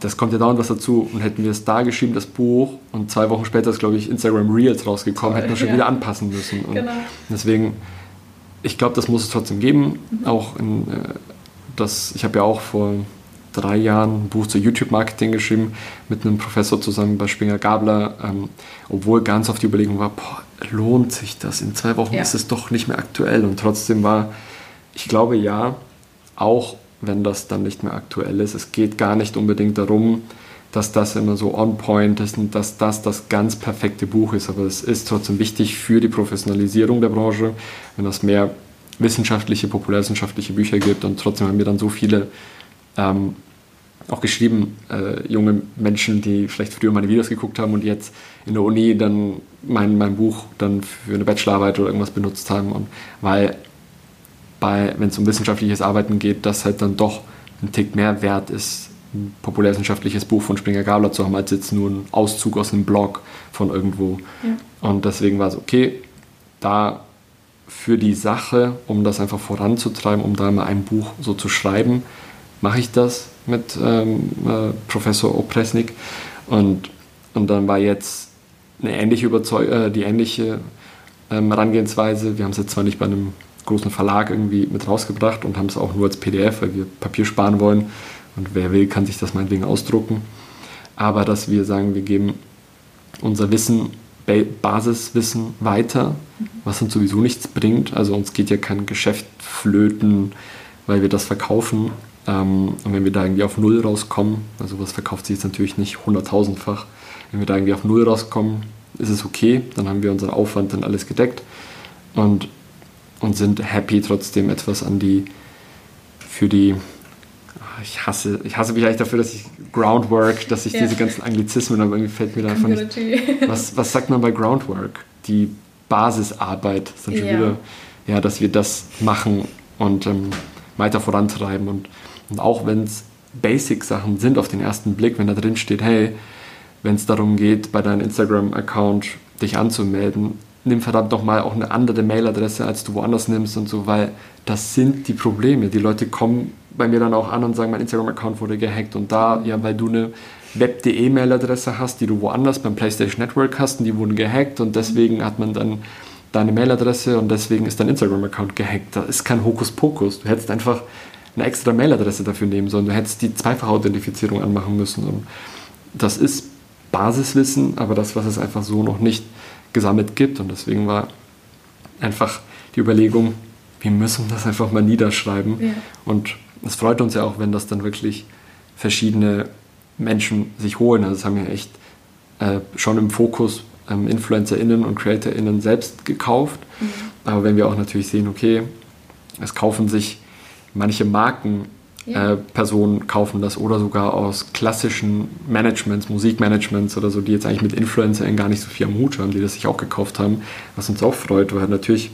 das kommt ja dauernd was dazu und hätten wir es da geschrieben, das Buch und zwei Wochen später ist, glaube ich, Instagram Reels rausgekommen, Toll, hätten wir schon ja. wieder anpassen müssen. Und genau. deswegen ich glaube, das muss es trotzdem geben. Mhm. Auch in, äh, das, ich habe ja auch vor drei Jahren ein Buch zu YouTube-Marketing geschrieben mit einem Professor zusammen bei Springer Gabler, ähm, obwohl ganz oft die Überlegung war, boah, lohnt sich das? In zwei Wochen ja. ist es doch nicht mehr aktuell. Und trotzdem war, ich glaube ja, auch wenn das dann nicht mehr aktuell ist, es geht gar nicht unbedingt darum, dass das immer so on point ist und dass das das ganz perfekte Buch ist. Aber es ist trotzdem wichtig für die Professionalisierung der Branche, wenn das mehr wissenschaftliche, populärwissenschaftliche Bücher gibt. Und trotzdem haben wir dann so viele ähm, auch geschrieben, äh, junge Menschen, die vielleicht früher meine Videos geguckt haben und jetzt in der Uni dann mein, mein Buch dann für eine Bachelorarbeit oder irgendwas benutzt haben. Und weil wenn es um wissenschaftliches Arbeiten geht, das halt dann doch ein Tick mehr wert ist, ein populärwissenschaftliches Buch von Springer Gabler zu haben, als jetzt nur ein Auszug aus einem Blog von irgendwo. Ja. Und deswegen war es okay, da für die Sache, um das einfach voranzutreiben, um da mal ein Buch so zu schreiben, mache ich das mit ähm, äh, Professor Opresnik. Und, und dann war jetzt eine ähnliche Überzeug äh, die ähnliche ähm, Herangehensweise. Wir haben es jetzt zwar nicht bei einem großen Verlag irgendwie mit rausgebracht und haben es auch nur als PDF, weil wir Papier sparen wollen, und wer will, kann sich das meinetwegen ausdrucken. Aber dass wir sagen, wir geben unser Wissen, Basiswissen weiter, was uns sowieso nichts bringt. Also uns geht ja kein Geschäft flöten, weil wir das verkaufen. Ähm, und wenn wir da irgendwie auf Null rauskommen, also was verkauft sich jetzt natürlich nicht hunderttausendfach, wenn wir da irgendwie auf Null rauskommen, ist es okay, dann haben wir unseren Aufwand dann alles gedeckt und, und sind happy trotzdem etwas an die für die ich hasse, ich hasse mich eigentlich dafür, dass ich Groundwork, dass ich ja. diese ganzen Anglizismen, aber irgendwie fällt mir da einfach nicht. Was, was sagt man bei Groundwork? Die Basisarbeit, ist dann schon ja. wieder, ja, dass wir das machen und ähm, weiter vorantreiben. Und, und auch wenn es Basic-Sachen sind auf den ersten Blick, wenn da drin steht, hey, wenn es darum geht, bei deinem Instagram-Account dich anzumelden, nimm verdammt nochmal auch eine andere Mailadresse, als du woanders nimmst und so, weil das sind die Probleme. Die Leute kommen bei mir dann auch an und sagen, mein Instagram-Account wurde gehackt. Und da, ja, weil du eine web.de Mailadresse hast, die du woanders beim PlayStation Network hast und die wurden gehackt und deswegen hat man dann deine Mailadresse und deswegen ist dein Instagram-Account gehackt. Das ist kein Hokuspokus. Du hättest einfach eine extra Mailadresse dafür nehmen sollen. Du hättest die Zweifachauthentifizierung anmachen müssen. Und das ist Basiswissen, aber das, was es einfach so noch nicht gesammelt gibt. Und deswegen war einfach die Überlegung, wir müssen das einfach mal niederschreiben. Ja. Und es freut uns ja auch, wenn das dann wirklich verschiedene Menschen sich holen. Also das haben wir echt äh, schon im Fokus ähm, InfluencerInnen und CreatorInnen selbst gekauft. Mhm. Aber wenn wir auch natürlich sehen, okay, es kaufen sich manche Marken ja. äh, Personen kaufen das oder sogar aus klassischen Managements, Musikmanagements oder so, die jetzt eigentlich mit Influencern gar nicht so viel am Hut haben, die das sich auch gekauft haben, was uns auch freut, weil natürlich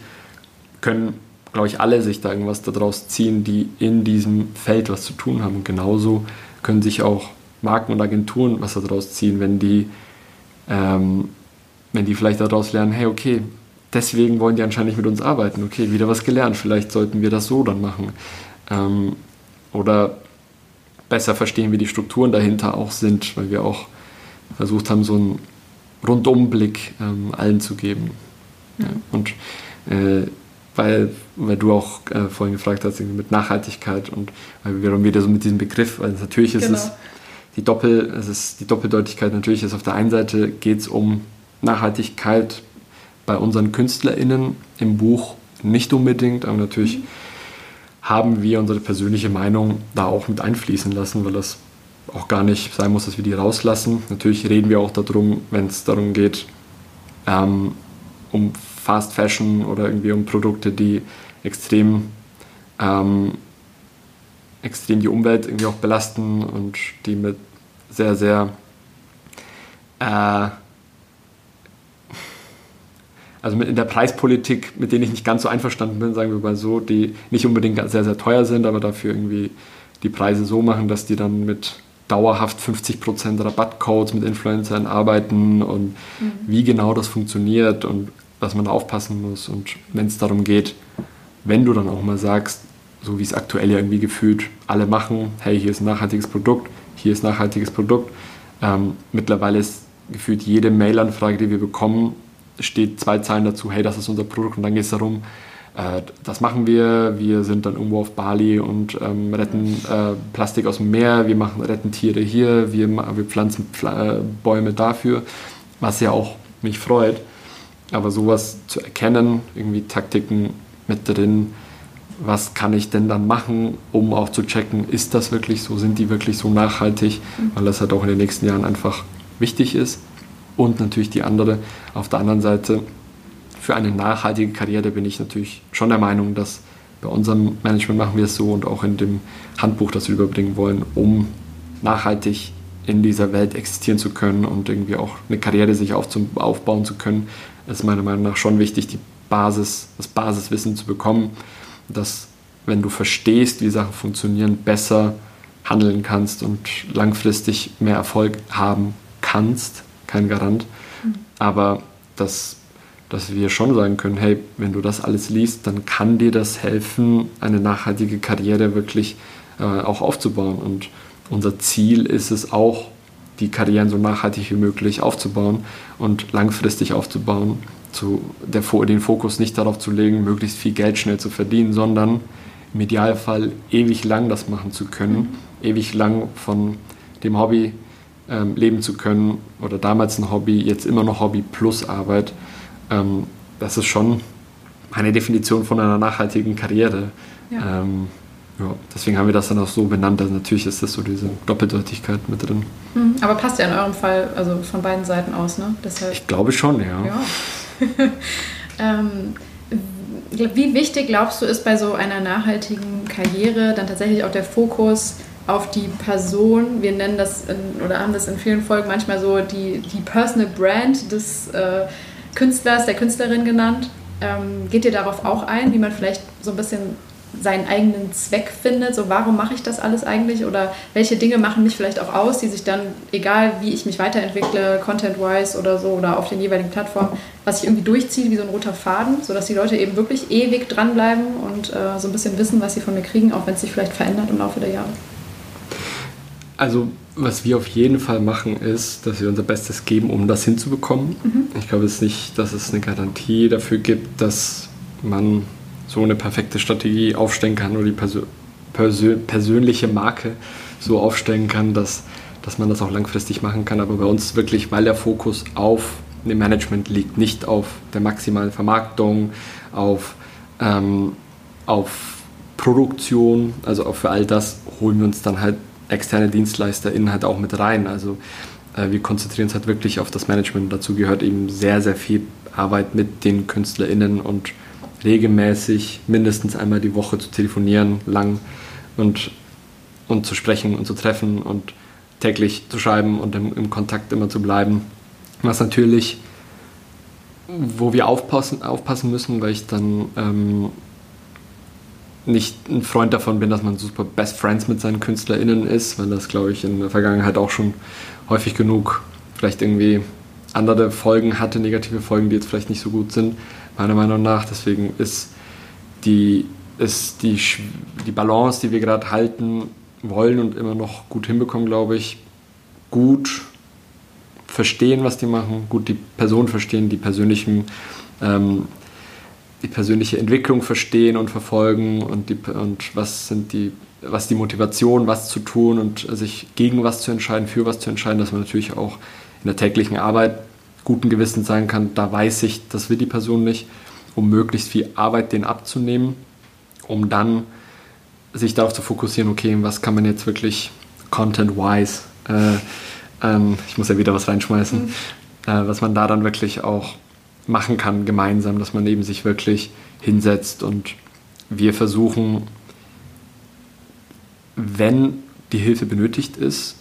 können, glaube ich, alle sich da irgendwas daraus ziehen, die in diesem Feld was zu tun haben. Und genauso können sich auch Marken und Agenturen was daraus ziehen, wenn die, ähm, wenn die vielleicht daraus lernen, hey, okay, deswegen wollen die anscheinend mit uns arbeiten. Okay, wieder was gelernt, vielleicht sollten wir das so dann machen. Ähm, oder besser verstehen, wie die Strukturen dahinter auch sind, weil wir auch versucht haben, so einen Rundumblick ähm, allen zu geben. Mhm. Ja, und äh, weil, weil du auch äh, vorhin gefragt hast, mit Nachhaltigkeit und weil wir wieder so mit diesem Begriff, weil natürlich ist genau. es die Doppel, es ist die Doppeldeutigkeit natürlich ist auf der einen Seite geht es um Nachhaltigkeit bei unseren KünstlerInnen im Buch nicht unbedingt, aber natürlich mhm haben wir unsere persönliche Meinung da auch mit einfließen lassen, weil das auch gar nicht sein muss, dass wir die rauslassen. Natürlich reden wir auch darum, wenn es darum geht, ähm, um Fast Fashion oder irgendwie um Produkte, die extrem, ähm, extrem die Umwelt irgendwie auch belasten und die mit sehr, sehr äh, also in der Preispolitik, mit denen ich nicht ganz so einverstanden bin, sagen wir mal so, die nicht unbedingt sehr, sehr teuer sind, aber dafür irgendwie die Preise so machen, dass die dann mit dauerhaft 50% Rabattcodes mit Influencern arbeiten und mhm. wie genau das funktioniert und dass man da aufpassen muss. Und wenn es darum geht, wenn du dann auch mal sagst, so wie es aktuell ja irgendwie gefühlt alle machen, hey, hier ist ein nachhaltiges Produkt, hier ist ein nachhaltiges Produkt. Ähm, mittlerweile ist gefühlt jede Mail-Anfrage, die wir bekommen, steht zwei Zeilen dazu, hey, das ist unser Produkt und dann geht es darum, äh, das machen wir, wir sind dann irgendwo auf Bali und ähm, retten äh, Plastik aus dem Meer, wir machen, retten Tiere hier, wir, wir pflanzen Pfla äh, Bäume dafür, was ja auch mich freut. Aber sowas zu erkennen, irgendwie Taktiken mit drin, was kann ich denn dann machen, um auch zu checken, ist das wirklich so, sind die wirklich so nachhaltig, mhm. weil das halt auch in den nächsten Jahren einfach wichtig ist und natürlich die andere. Auf der anderen Seite, für eine nachhaltige Karriere bin ich natürlich schon der Meinung, dass bei unserem Management machen wir es so und auch in dem Handbuch, das wir überbringen wollen, um nachhaltig in dieser Welt existieren zu können und irgendwie auch eine Karriere sich aufbauen zu können, ist meiner Meinung nach schon wichtig, die Basis, das Basiswissen zu bekommen, dass wenn du verstehst, wie Sachen funktionieren, besser handeln kannst und langfristig mehr Erfolg haben kannst, kein Garant. Aber dass, dass wir schon sagen können, hey, wenn du das alles liest, dann kann dir das helfen, eine nachhaltige Karriere wirklich äh, auch aufzubauen. Und unser Ziel ist es auch, die Karrieren so nachhaltig wie möglich aufzubauen und langfristig aufzubauen, zu, der, den Fokus nicht darauf zu legen, möglichst viel Geld schnell zu verdienen, sondern im Idealfall ewig lang das machen zu können, mhm. ewig lang von dem Hobby ähm, leben zu können oder damals ein Hobby, jetzt immer noch Hobby plus Arbeit, ähm, das ist schon eine Definition von einer nachhaltigen Karriere. Ja. Ähm, ja, deswegen haben wir das dann auch so benannt. Also natürlich ist das so diese Doppeldeutigkeit mit drin. Mhm, aber passt ja in eurem Fall also von beiden Seiten aus, ne? Deshalb, ich glaube schon, ja. ja. ähm, wie wichtig glaubst du ist bei so einer nachhaltigen Karriere dann tatsächlich auch der Fokus auf die Person, wir nennen das in, oder haben das in vielen Folgen manchmal so die, die Personal Brand des äh, Künstlers, der Künstlerin genannt. Ähm, geht ihr darauf auch ein, wie man vielleicht so ein bisschen seinen eigenen Zweck findet? So, warum mache ich das alles eigentlich? Oder welche Dinge machen mich vielleicht auch aus, die sich dann, egal wie ich mich weiterentwickle, content-wise oder so, oder auf den jeweiligen Plattformen, was ich irgendwie durchziehe, wie so ein roter Faden, sodass die Leute eben wirklich ewig dranbleiben und äh, so ein bisschen wissen, was sie von mir kriegen, auch wenn es sich vielleicht verändert im Laufe der Jahre? Also, was wir auf jeden Fall machen, ist, dass wir unser Bestes geben, um das hinzubekommen. Mhm. Ich glaube jetzt nicht, dass es eine Garantie dafür gibt, dass man so eine perfekte Strategie aufstellen kann oder die Persö Persö persönliche Marke so aufstellen kann, dass, dass man das auch langfristig machen kann. Aber bei uns wirklich, weil der Fokus auf dem Management liegt, nicht auf der maximalen Vermarktung, auf, ähm, auf Produktion, also auch für all das holen wir uns dann halt externe DienstleisterInnen halt auch mit rein. Also äh, wir konzentrieren uns halt wirklich auf das Management. Dazu gehört eben sehr, sehr viel Arbeit mit den KünstlerInnen und regelmäßig mindestens einmal die Woche zu telefonieren, lang und und zu sprechen und zu treffen und täglich zu schreiben und im, im Kontakt immer zu bleiben. Was natürlich, wo wir aufpassen, aufpassen müssen, weil ich dann ähm, nicht ein Freund davon bin, dass man super Best Friends mit seinen KünstlerInnen ist, weil das, glaube ich, in der Vergangenheit auch schon häufig genug vielleicht irgendwie andere Folgen hatte, negative Folgen, die jetzt vielleicht nicht so gut sind, meiner Meinung nach. Deswegen ist die, ist die, die Balance, die wir gerade halten wollen und immer noch gut hinbekommen, glaube ich, gut verstehen, was die machen, gut die Person verstehen, die persönlichen ähm, die persönliche Entwicklung verstehen und verfolgen und, die, und was sind die, was die Motivation, was zu tun und sich gegen was zu entscheiden, für was zu entscheiden, dass man natürlich auch in der täglichen Arbeit guten Gewissens sein kann, da weiß ich, das will die Person nicht, um möglichst viel Arbeit den abzunehmen, um dann sich darauf zu fokussieren, okay, was kann man jetzt wirklich content-wise, äh, ähm, ich muss ja wieder was reinschmeißen, mhm. äh, was man da dann wirklich auch machen kann gemeinsam, dass man eben sich wirklich hinsetzt und wir versuchen, wenn die Hilfe benötigt ist,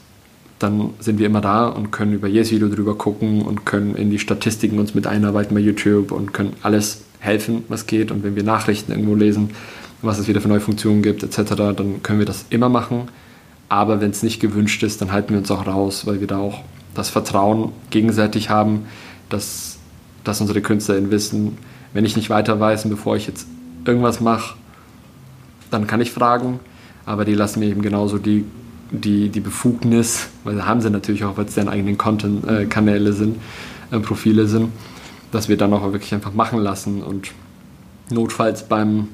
dann sind wir immer da und können über jedes Video drüber gucken und können in die Statistiken uns mit einarbeiten bei YouTube und können alles helfen, was geht. Und wenn wir Nachrichten irgendwo lesen, was es wieder für neue Funktionen gibt, etc., dann können wir das immer machen. Aber wenn es nicht gewünscht ist, dann halten wir uns auch raus, weil wir da auch das Vertrauen gegenseitig haben, dass dass unsere KünstlerInnen wissen, wenn ich nicht weiter weiß bevor ich jetzt irgendwas mache, dann kann ich fragen, aber die lassen mir eben genauso die, die, die Befugnis, weil da haben sie natürlich auch, weil es deren eigenen Content-Kanäle äh, sind, äh, Profile sind, dass wir dann auch wirklich einfach machen lassen und notfalls beim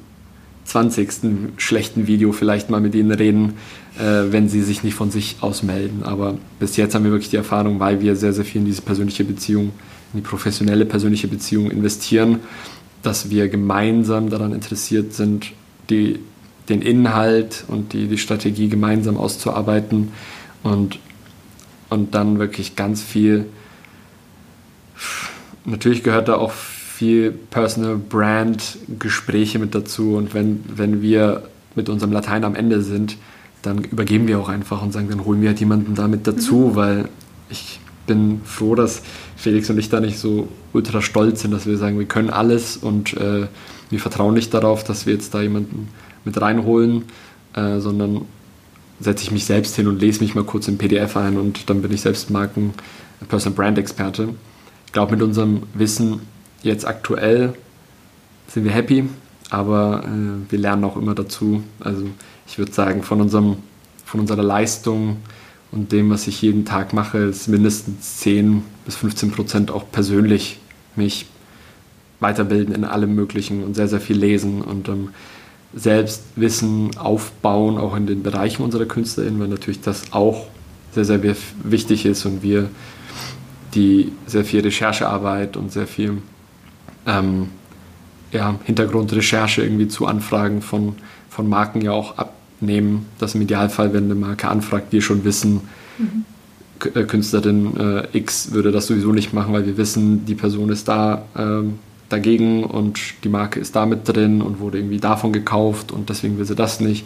20. schlechten Video vielleicht mal mit ihnen reden, äh, wenn sie sich nicht von sich aus melden. Aber bis jetzt haben wir wirklich die Erfahrung, weil wir sehr, sehr viel in diese persönliche Beziehung in die professionelle persönliche Beziehung investieren, dass wir gemeinsam daran interessiert sind, die, den Inhalt und die, die Strategie gemeinsam auszuarbeiten und, und dann wirklich ganz viel, natürlich gehört da auch viel Personal Brand Gespräche mit dazu und wenn, wenn wir mit unserem Latein am Ende sind, dann übergeben wir auch einfach und sagen, dann holen wir halt jemanden damit dazu, mhm. weil ich bin froh, dass Felix und ich da nicht so ultra stolz sind, dass wir sagen, wir können alles und äh, wir vertrauen nicht darauf, dass wir jetzt da jemanden mit reinholen, äh, sondern setze ich mich selbst hin und lese mich mal kurz im PDF ein und dann bin ich selbst Marken Personal Brand Experte. Ich glaube, mit unserem Wissen jetzt aktuell sind wir happy, aber äh, wir lernen auch immer dazu. Also ich würde sagen, von, unserem, von unserer Leistung und dem, was ich jeden Tag mache, ist mindestens 10 bis 15 Prozent auch persönlich mich weiterbilden in allem Möglichen und sehr, sehr viel lesen und ähm, selbst Wissen aufbauen, auch in den Bereichen unserer KünstlerInnen, weil natürlich das auch sehr, sehr wichtig ist und wir die sehr viel Recherchearbeit und sehr viel ähm, ja, Hintergrundrecherche irgendwie zu Anfragen von, von Marken ja auch ab, nehmen, dass im Idealfall, wenn eine Marke anfragt, wir schon wissen, mhm. Künstlerin äh, X würde das sowieso nicht machen, weil wir wissen, die Person ist da äh, dagegen und die Marke ist da mit drin und wurde irgendwie davon gekauft und deswegen will sie das nicht.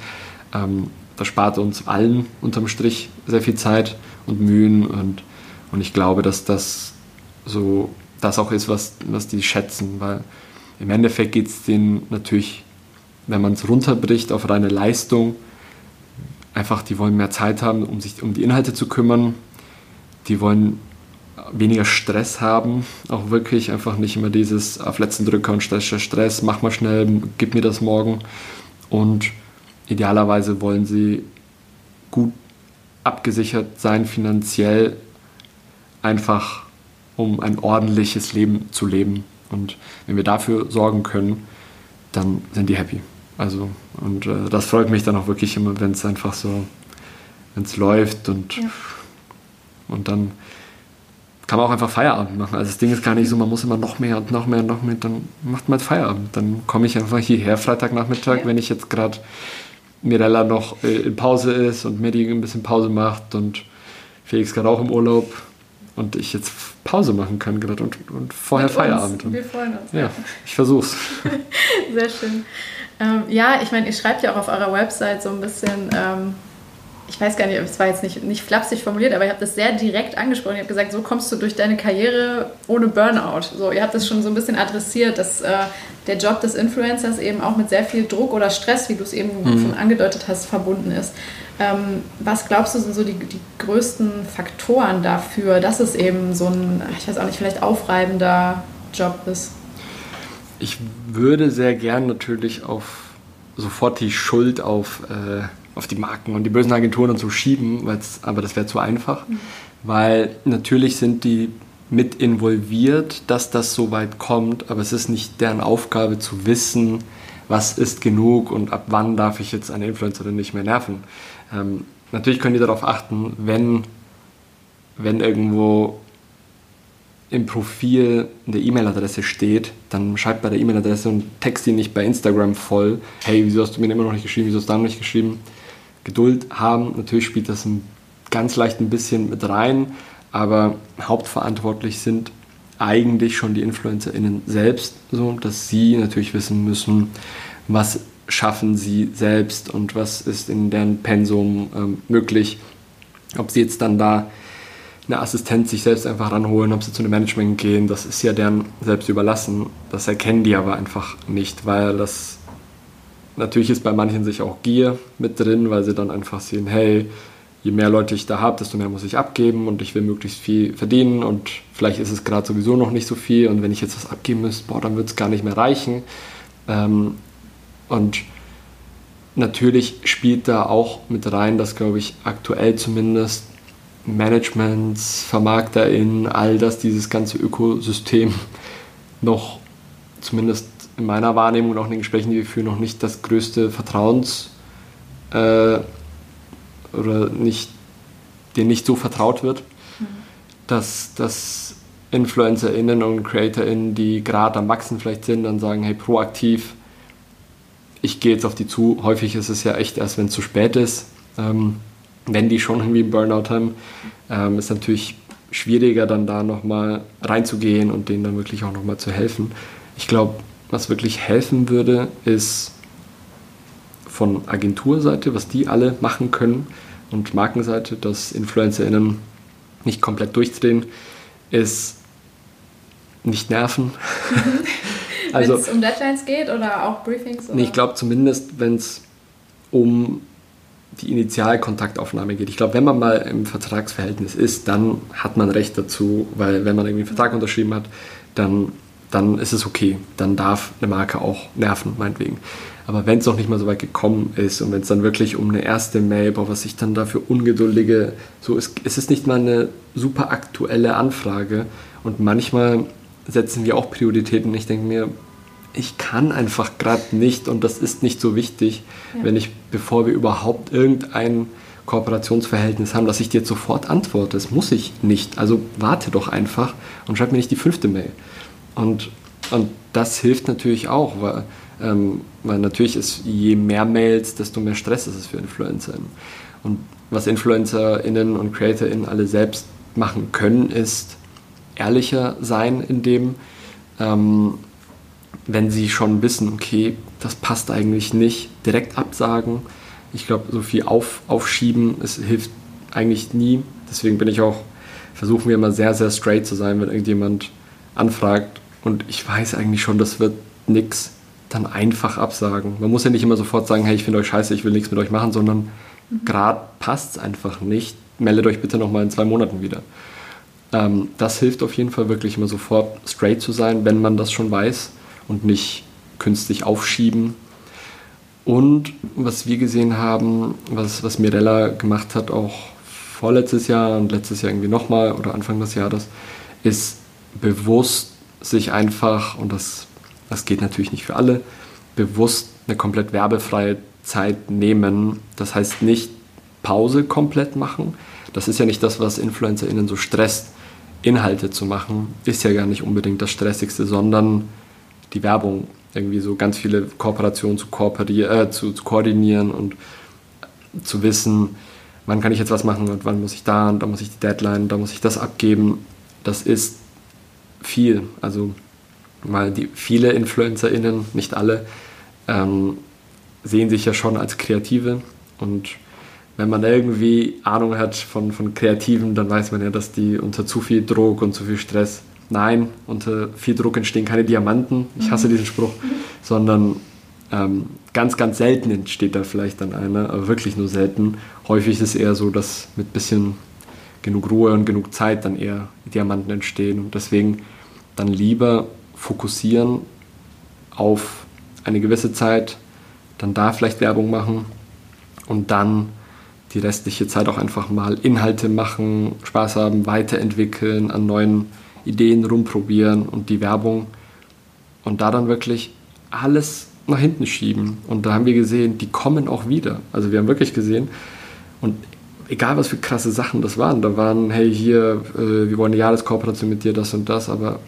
Ähm, das spart uns allen unterm Strich sehr viel Zeit und Mühen und, und ich glaube, dass das so das auch ist, was, was die schätzen, weil im Endeffekt geht es denen natürlich wenn man es runterbricht auf reine Leistung, einfach, die wollen mehr Zeit haben, um sich um die Inhalte zu kümmern. Die wollen weniger Stress haben, auch wirklich einfach nicht immer dieses auf letzten Drücker und Stress, Stress, mach mal schnell, gib mir das morgen. Und idealerweise wollen sie gut abgesichert sein finanziell, einfach um ein ordentliches Leben zu leben. Und wenn wir dafür sorgen können, dann sind die happy. Also, und äh, das freut mich dann auch wirklich immer, wenn es einfach so, wenn es läuft und, ja. Und dann kann man auch einfach Feierabend machen. Also das Ding ist gar nicht so, man muss immer noch mehr und noch mehr und noch mehr, dann macht man halt Feierabend. Dann komme ich einfach hierher Freitagnachmittag, ja. wenn ich jetzt gerade Mirella noch äh, in Pause ist und Medi ein bisschen Pause macht und Felix gerade auch im Urlaub und ich jetzt Pause machen kann gerade und, und vorher Mit Feierabend. Uns. Wir freuen uns. Ja, ich versuch's. Sehr schön. Ähm, ja, ich meine, ihr schreibt ja auch auf eurer Website so ein bisschen, ähm, ich weiß gar nicht, es war jetzt nicht, nicht flapsig formuliert, aber ich habe das sehr direkt angesprochen. Ich habe gesagt, so kommst du durch deine Karriere ohne Burnout. So, ihr habt das schon so ein bisschen adressiert, dass äh, der Job des Influencers eben auch mit sehr viel Druck oder Stress, wie du es eben mhm. schon angedeutet hast, verbunden ist. Ähm, was glaubst du, sind so die, die größten Faktoren dafür, dass es eben so ein, ich weiß auch nicht, vielleicht aufreibender Job ist? Ich würde sehr gern natürlich auf sofort die Schuld auf, äh, auf die Marken und die bösen Agenturen und so schieben, aber das wäre zu einfach, mhm. weil natürlich sind die mit involviert, dass das so weit kommt, aber es ist nicht deren Aufgabe zu wissen, was ist genug und ab wann darf ich jetzt eine Influencerin nicht mehr nerven. Ähm, natürlich können die darauf achten, wenn, wenn irgendwo im Profil eine E-Mail-Adresse steht, dann schreibt bei der E-Mail-Adresse und text ihn nicht bei Instagram voll. Hey, wieso hast du mir immer noch nicht geschrieben? Wieso hast du dann noch nicht geschrieben? Geduld haben, natürlich spielt das ein, ganz leicht ein bisschen mit rein, aber hauptverantwortlich sind eigentlich schon die InfluencerInnen selbst, so dass sie natürlich wissen müssen, was schaffen sie selbst und was ist in deren Pensum ähm, möglich. Ob sie jetzt dann da eine Assistenz sich selbst einfach ranholen, ob sie zu einem Management gehen, das ist ja deren selbst überlassen. Das erkennen die aber einfach nicht, weil das natürlich ist bei manchen sich auch Gier mit drin, weil sie dann einfach sehen, hey, je mehr Leute ich da habe, desto mehr muss ich abgeben und ich will möglichst viel verdienen und vielleicht ist es gerade sowieso noch nicht so viel und wenn ich jetzt was abgeben müsste, boah, dann wird es gar nicht mehr reichen. Ähm, und natürlich spielt da auch mit rein, dass, glaube ich, aktuell zumindest Managements, VermarkterInnen, all das, dieses ganze Ökosystem noch, zumindest in meiner Wahrnehmung und auch in den Gesprächen, die wir führen, noch nicht das größte Vertrauens- äh, oder nicht, denen nicht so vertraut wird, mhm. dass, dass InfluencerInnen und CreatorInnen, die gerade am Wachsen vielleicht sind, dann sagen, hey, proaktiv, ich gehe jetzt auf die zu. Häufig ist es ja echt erst, wenn es zu spät ist. Ähm, wenn die schon irgendwie einen Burnout haben, ähm, ist natürlich schwieriger, dann da nochmal reinzugehen und denen dann wirklich auch nochmal zu helfen. Ich glaube, was wirklich helfen würde, ist von Agenturseite, was die alle machen können und Markenseite, dass InfluencerInnen nicht komplett durchdrehen, ist nicht nerven. also, wenn es um Deadlines geht oder auch Briefings? Oder? Nee, ich glaube zumindest, wenn es um die Initialkontaktaufnahme geht. Ich glaube, wenn man mal im Vertragsverhältnis ist, dann hat man Recht dazu, weil wenn man irgendwie einen Vertrag unterschrieben hat, dann, dann ist es okay. Dann darf eine Marke auch nerven, meinetwegen. Aber wenn es noch nicht mal so weit gekommen ist und wenn es dann wirklich um eine erste Mail, boah, was ich dann da für ungeduldige, so ist, es ist nicht mal eine super aktuelle Anfrage und manchmal setzen wir auch Prioritäten ich denke mir, ich kann einfach gerade nicht und das ist nicht so wichtig, ja. wenn ich, bevor wir überhaupt irgendein Kooperationsverhältnis haben, dass ich dir jetzt sofort antworte. Das muss ich nicht. Also warte doch einfach und schreib mir nicht die fünfte Mail. Und, und das hilft natürlich auch, weil, ähm, weil natürlich ist, je mehr Mails, desto mehr Stress ist es für InfluencerInnen. Und was InfluencerInnen und CreatorInnen alle selbst machen können, ist ehrlicher sein in dem, ähm, wenn sie schon wissen, okay, das passt eigentlich nicht, direkt absagen. Ich glaube, so viel auf, aufschieben, es hilft eigentlich nie. Deswegen bin ich auch, versuchen wir immer sehr, sehr straight zu sein, wenn irgendjemand anfragt und ich weiß eigentlich schon, das wird nichts, dann einfach absagen. Man muss ja nicht immer sofort sagen, hey, ich finde euch scheiße, ich will nichts mit euch machen, sondern mhm. gerade passt es einfach nicht. Meldet euch bitte nochmal in zwei Monaten wieder. Ähm, das hilft auf jeden Fall wirklich immer sofort straight zu sein, wenn man das schon weiß und nicht künstlich aufschieben. Und was wir gesehen haben, was, was Mirella gemacht hat, auch vorletztes Jahr und letztes Jahr irgendwie nochmal oder Anfang des Jahres, ist bewusst sich einfach, und das, das geht natürlich nicht für alle, bewusst eine komplett werbefreie Zeit nehmen. Das heißt nicht Pause komplett machen. Das ist ja nicht das, was InfluencerInnen so stresst. Inhalte zu machen, ist ja gar nicht unbedingt das Stressigste, sondern die Werbung irgendwie so ganz viele Kooperationen zu, äh, zu, zu, koordinieren und zu wissen, wann kann ich jetzt was machen und wann muss ich da und da muss ich die Deadline, da muss ich das abgeben. Das ist viel. Also, weil die viele InfluencerInnen, nicht alle, ähm, sehen sich ja schon als Kreative und wenn man irgendwie Ahnung hat von, von Kreativen, dann weiß man ja, dass die unter zu viel Druck und zu viel Stress, nein, unter viel Druck entstehen keine Diamanten, ich hasse mhm. diesen Spruch, sondern ähm, ganz, ganz selten entsteht da vielleicht dann einer, aber wirklich nur selten. Häufig ist es eher so, dass mit bisschen genug Ruhe und genug Zeit dann eher Diamanten entstehen und deswegen dann lieber fokussieren auf eine gewisse Zeit, dann da vielleicht Werbung machen und dann die restliche Zeit auch einfach mal Inhalte machen, Spaß haben, weiterentwickeln, an neuen Ideen rumprobieren und die Werbung und da dann wirklich alles nach hinten schieben. Und da haben wir gesehen, die kommen auch wieder. Also wir haben wirklich gesehen und egal was für krasse Sachen das waren, da waren, hey hier, äh, wir wollen eine Jahreskooperation mit dir, das und das, aber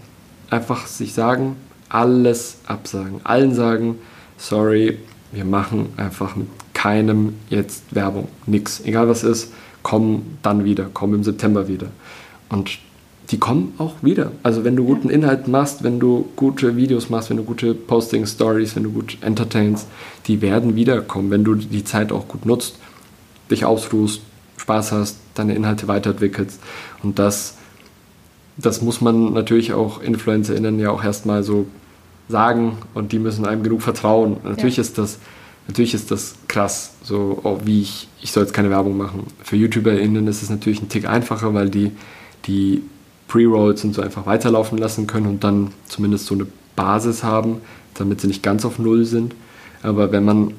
einfach sich sagen, alles absagen, allen sagen, sorry, wir machen einfach mit keinem jetzt Werbung, nix. Egal was ist, komm dann wieder, komm im September wieder. Und die kommen auch wieder. Also wenn du guten Inhalt machst, wenn du gute Videos machst, wenn du gute Posting-Stories, wenn du gut entertainst, die werden wiederkommen, wenn du die Zeit auch gut nutzt, dich ausruhst, Spaß hast, deine Inhalte weiterentwickelst. Und das, das muss man natürlich auch InfluencerInnen ja auch erstmal so sagen und die müssen einem genug vertrauen. Natürlich ja. ist das Natürlich ist das krass, so oh, wie ich, ich soll jetzt keine Werbung machen. Für YouTuberInnen ist es natürlich ein Tick einfacher, weil die die Pre-Rolls und so einfach weiterlaufen lassen können und dann zumindest so eine Basis haben, damit sie nicht ganz auf Null sind. Aber wenn man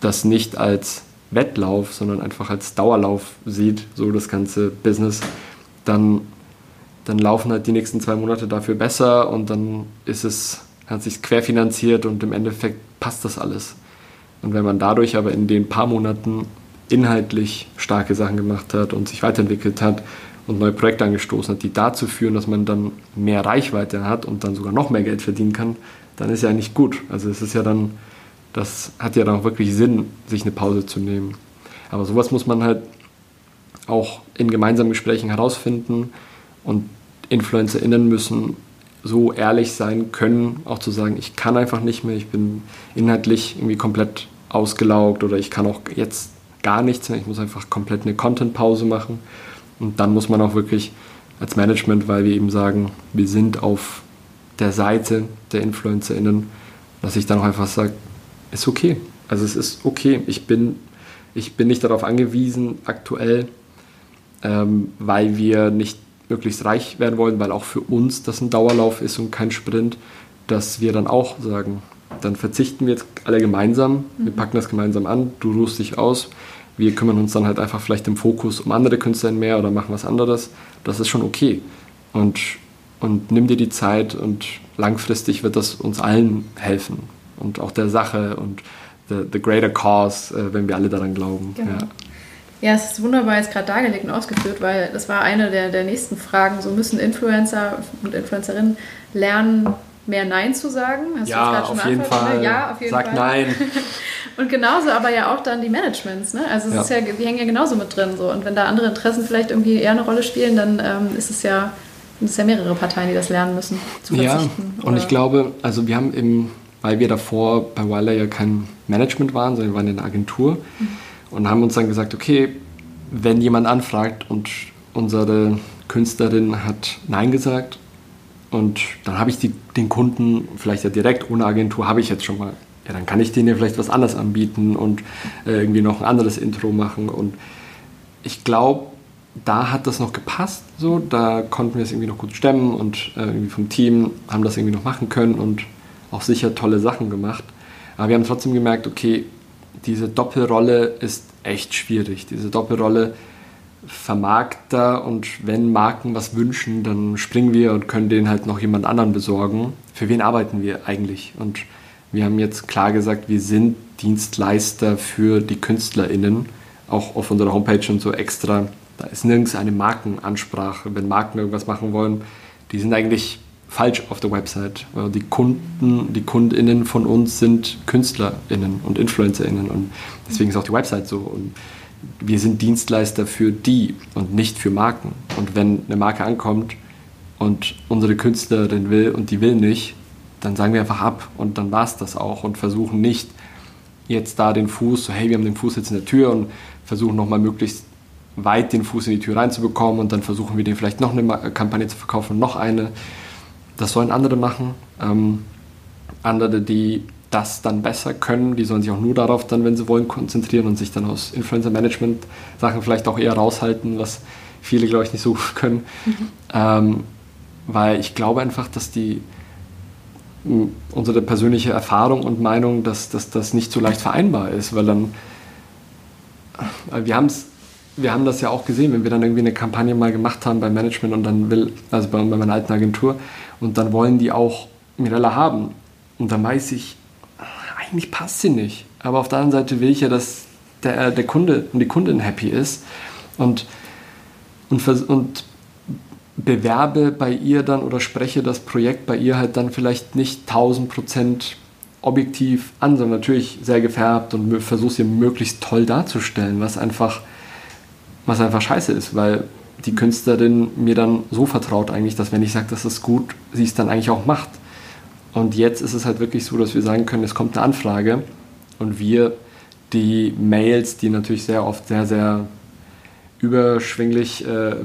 das nicht als Wettlauf, sondern einfach als Dauerlauf sieht, so das ganze Business, dann, dann laufen halt die nächsten zwei Monate dafür besser und dann ist es, hat sich querfinanziert und im Endeffekt passt das alles. Und wenn man dadurch aber in den paar Monaten inhaltlich starke Sachen gemacht hat und sich weiterentwickelt hat und neue Projekte angestoßen hat, die dazu führen, dass man dann mehr Reichweite hat und dann sogar noch mehr Geld verdienen kann, dann ist ja nicht gut. Also es ist ja dann, das hat ja dann auch wirklich Sinn, sich eine Pause zu nehmen. Aber sowas muss man halt auch in gemeinsamen Gesprächen herausfinden und InfluencerInnen müssen so ehrlich sein können, auch zu sagen, ich kann einfach nicht mehr, ich bin inhaltlich irgendwie komplett ausgelaugt oder ich kann auch jetzt gar nichts mehr, ich muss einfach komplett eine Content-Pause machen. Und dann muss man auch wirklich als Management, weil wir eben sagen, wir sind auf der Seite der InfluencerInnen, dass ich dann auch einfach sage, ist okay. Also es ist okay. Ich bin, ich bin nicht darauf angewiesen aktuell, ähm, weil wir nicht möglichst reich werden wollen, weil auch für uns das ein Dauerlauf ist und kein Sprint, dass wir dann auch sagen, dann verzichten wir jetzt alle gemeinsam, wir mhm. packen das gemeinsam an, du ruhst dich aus, wir kümmern uns dann halt einfach vielleicht im Fokus um andere Künstler mehr oder machen was anderes. Das ist schon okay. Und, und nimm dir die Zeit und langfristig wird das uns allen helfen und auch der Sache und the, the greater cause, äh, wenn wir alle daran glauben. Genau. Ja. Ja, es ist wunderbar jetzt gerade dargelegt und ausgeführt, weil das war eine der, der nächsten Fragen. So müssen Influencer und Influencerinnen lernen, mehr Nein zu sagen. Hast ja, auf jeden Fall. Ja, auf jeden Sag Fall. Nein. und genauso aber ja auch dann die Managements. Ne? Also es ja. ist ja, die hängen ja genauso mit drin. So. Und wenn da andere Interessen vielleicht irgendwie eher eine Rolle spielen, dann ähm, ist es ja, sind es ja mehrere Parteien, die das lernen müssen. Zu ja, und ich glaube, also wir haben eben, weil wir davor bei Wilder ja kein Management waren, sondern wir waren in einer Agentur mhm. und haben uns dann gesagt, okay, wenn jemand anfragt und unsere Künstlerin hat Nein gesagt, und dann habe ich die, den Kunden vielleicht ja direkt ohne Agentur, habe ich jetzt schon mal. Ja, dann kann ich denen ja vielleicht was anderes anbieten und äh, irgendwie noch ein anderes Intro machen. Und ich glaube, da hat das noch gepasst. So, da konnten wir es irgendwie noch gut stemmen und äh, irgendwie vom Team haben das irgendwie noch machen können und auch sicher tolle Sachen gemacht. Aber wir haben trotzdem gemerkt, okay, diese Doppelrolle ist echt schwierig. Diese Doppelrolle Vermarkter und wenn Marken was wünschen, dann springen wir und können denen halt noch jemand anderen besorgen. Für wen arbeiten wir eigentlich? Und wir haben jetzt klar gesagt, wir sind Dienstleister für die KünstlerInnen, auch auf unserer Homepage und so extra. Da ist nirgends eine Markenansprache. Wenn Marken irgendwas machen wollen, die sind eigentlich falsch auf der Website. Die Kunden, die KundInnen von uns sind KünstlerInnen und InfluencerInnen und deswegen ist auch die Website so. Und wir sind Dienstleister für die und nicht für Marken. Und wenn eine Marke ankommt und unsere Künstlerin will und die will nicht, dann sagen wir einfach ab und dann war es das auch und versuchen nicht jetzt da den Fuß, so hey, wir haben den Fuß jetzt in der Tür und versuchen nochmal möglichst weit den Fuß in die Tür reinzubekommen und dann versuchen wir denen vielleicht noch eine Kampagne zu verkaufen noch eine. Das sollen andere machen. Ähm, andere, die das dann besser können, die sollen sich auch nur darauf dann, wenn sie wollen, konzentrieren und sich dann aus Influencer-Management-Sachen vielleicht auch eher raushalten, was viele, glaube ich, nicht so gut können. Mhm. Ähm, weil ich glaube einfach, dass die unsere persönliche Erfahrung und Meinung, dass, dass das nicht so leicht vereinbar ist, weil dann wir haben es wir haben das ja auch gesehen, wenn wir dann irgendwie eine Kampagne mal gemacht haben beim Management und dann will, also bei, bei meiner alten Agentur, und dann wollen die auch Mirella haben. Und dann weiß ich, eigentlich passt sie nicht. Aber auf der anderen Seite will ich ja, dass der, der Kunde und die Kundin happy ist. Und, und, und bewerbe bei ihr dann oder spreche das Projekt bei ihr halt dann vielleicht nicht 1000 Prozent objektiv an, sondern natürlich sehr gefärbt und versuche sie möglichst toll darzustellen, was einfach, was einfach scheiße ist, weil die Künstlerin mir dann so vertraut eigentlich, dass wenn ich sage, das ist gut, sie es dann eigentlich auch macht. Und jetzt ist es halt wirklich so, dass wir sagen können, es kommt eine Anfrage und wir die Mails, die natürlich sehr oft sehr, sehr überschwinglich äh,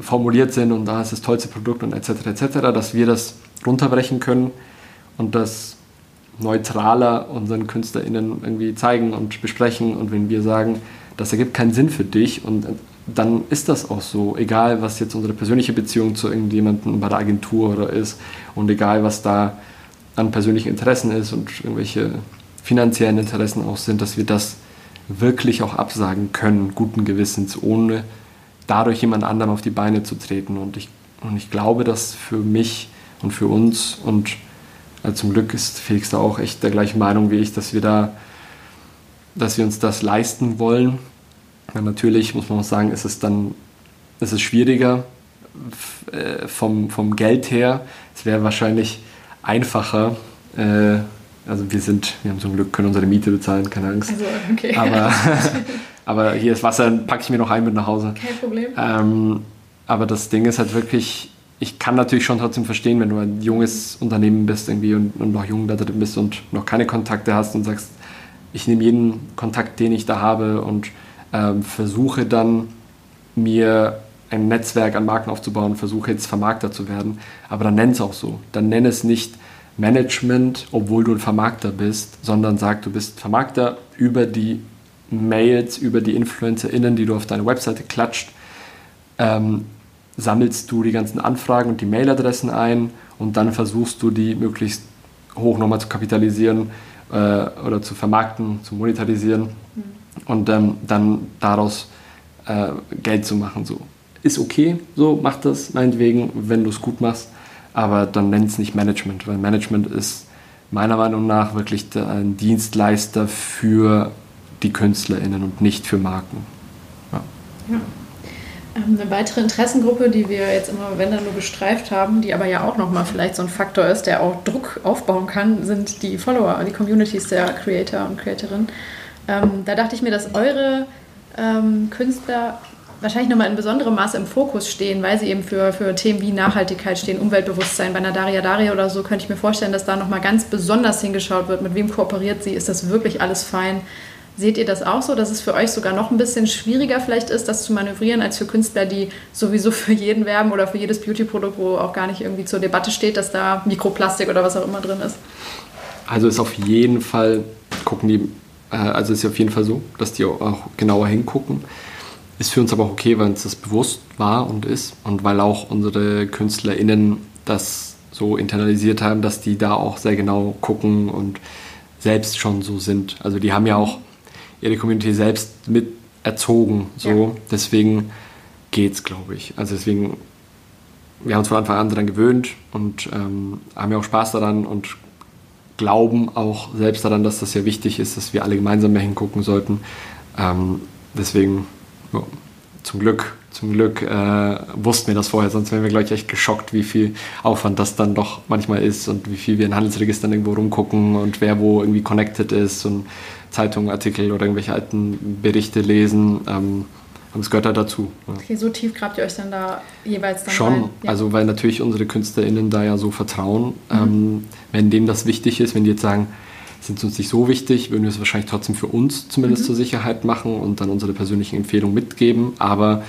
formuliert sind und da ist das tollste Produkt und etc. etc., dass wir das runterbrechen können und das neutraler unseren KünstlerInnen irgendwie zeigen und besprechen und wenn wir sagen, das ergibt keinen Sinn für dich und dann ist das auch so, egal was jetzt unsere persönliche Beziehung zu irgendjemandem bei der Agentur oder ist und egal was da an persönlichen Interessen ist und irgendwelche finanziellen Interessen auch sind, dass wir das wirklich auch absagen können, guten Gewissens, ohne dadurch jemand anderem auf die Beine zu treten. Und ich, und ich glaube, dass für mich und für uns und also zum Glück ist Felix da auch echt der gleichen Meinung wie ich, dass wir da, dass wir uns das leisten wollen. Ja, natürlich muss man auch sagen, ist es dann, ist es schwieriger äh, vom, vom Geld her. Es wäre wahrscheinlich einfacher, äh, also wir sind, wir haben zum Glück, können unsere Miete bezahlen, keine Angst. Also, okay. Aber, aber hier ist Wasser, packe ich mir noch ein mit nach Hause. Kein Problem. Ähm, aber das Ding ist halt wirklich, ich kann natürlich schon trotzdem verstehen, wenn du ein junges Unternehmen bist irgendwie und, und noch jung da drin bist und noch keine Kontakte hast und sagst, ich nehme jeden Kontakt, den ich da habe und ähm, versuche dann mir ein Netzwerk an Marken aufzubauen, versuche jetzt Vermarkter zu werden. Aber dann nenn es auch so. Dann nenn es nicht Management, obwohl du ein Vermarkter bist, sondern sag, du bist Vermarkter über die Mails, über die InfluencerInnen, die du auf deine Webseite klatscht. Ähm, sammelst du die ganzen Anfragen und die Mailadressen ein und dann versuchst du die möglichst hoch nochmal zu kapitalisieren äh, oder zu vermarkten, zu monetarisieren mhm. Und ähm, dann daraus äh, Geld zu machen. So. Ist okay, so mach das meinetwegen, wenn du es gut machst aber dann nennt es nicht Management, weil Management ist meiner Meinung nach wirklich ein Dienstleister für die KünstlerInnen und nicht für Marken. Ja. ja. Ähm, eine weitere Interessengruppe, die wir jetzt immer, wenn dann nur gestreift haben, die aber ja auch nochmal vielleicht so ein Faktor ist, der auch Druck aufbauen kann, sind die Follower, die Communities der Creator und Creatorinnen. Ähm, da dachte ich mir, dass eure ähm, Künstler wahrscheinlich nochmal in besonderem Maße im Fokus stehen, weil sie eben für, für Themen wie Nachhaltigkeit stehen, Umweltbewusstsein. Bei einer Daria Daria oder so könnte ich mir vorstellen, dass da nochmal ganz besonders hingeschaut wird, mit wem kooperiert sie, ist das wirklich alles fein. Seht ihr das auch so, dass es für euch sogar noch ein bisschen schwieriger vielleicht ist, das zu manövrieren, als für Künstler, die sowieso für jeden werben oder für jedes Beauty-Produkt, wo auch gar nicht irgendwie zur Debatte steht, dass da Mikroplastik oder was auch immer drin ist? Also ist auf jeden Fall, gucken die, äh, also ist auf jeden Fall so, dass die auch genauer hingucken. Ist für uns aber auch okay, weil uns das bewusst war und ist und weil auch unsere KünstlerInnen das so internalisiert haben, dass die da auch sehr genau gucken und selbst schon so sind. Also die haben ja auch ihre Community selbst mit erzogen. So. Ja. Deswegen geht's, glaube ich. Also deswegen, wir haben uns von Anfang an daran gewöhnt und ähm, haben ja auch Spaß daran und glauben auch selbst daran, dass das ja wichtig ist, dass wir alle gemeinsam mehr hingucken sollten. Ähm, deswegen ja, zum Glück, zum Glück äh, wussten wir das vorher, sonst wären wir gleich echt geschockt, wie viel Aufwand das dann doch manchmal ist und wie viel wir in Handelsregistern irgendwo rumgucken und wer wo irgendwie connected ist und Zeitungen, Artikel oder irgendwelche alten Berichte lesen. Ähm, aber es gehört halt dazu. Okay, so tief grabt ihr euch dann da jeweils dann Schon, ja. also weil natürlich unsere KünstlerInnen da ja so vertrauen. Mhm. Ähm, wenn denen das wichtig ist, wenn die jetzt sagen, es sind uns nicht so wichtig, würden wir es wahrscheinlich trotzdem für uns zumindest mhm. zur Sicherheit machen und dann unsere persönlichen Empfehlungen mitgeben. Aber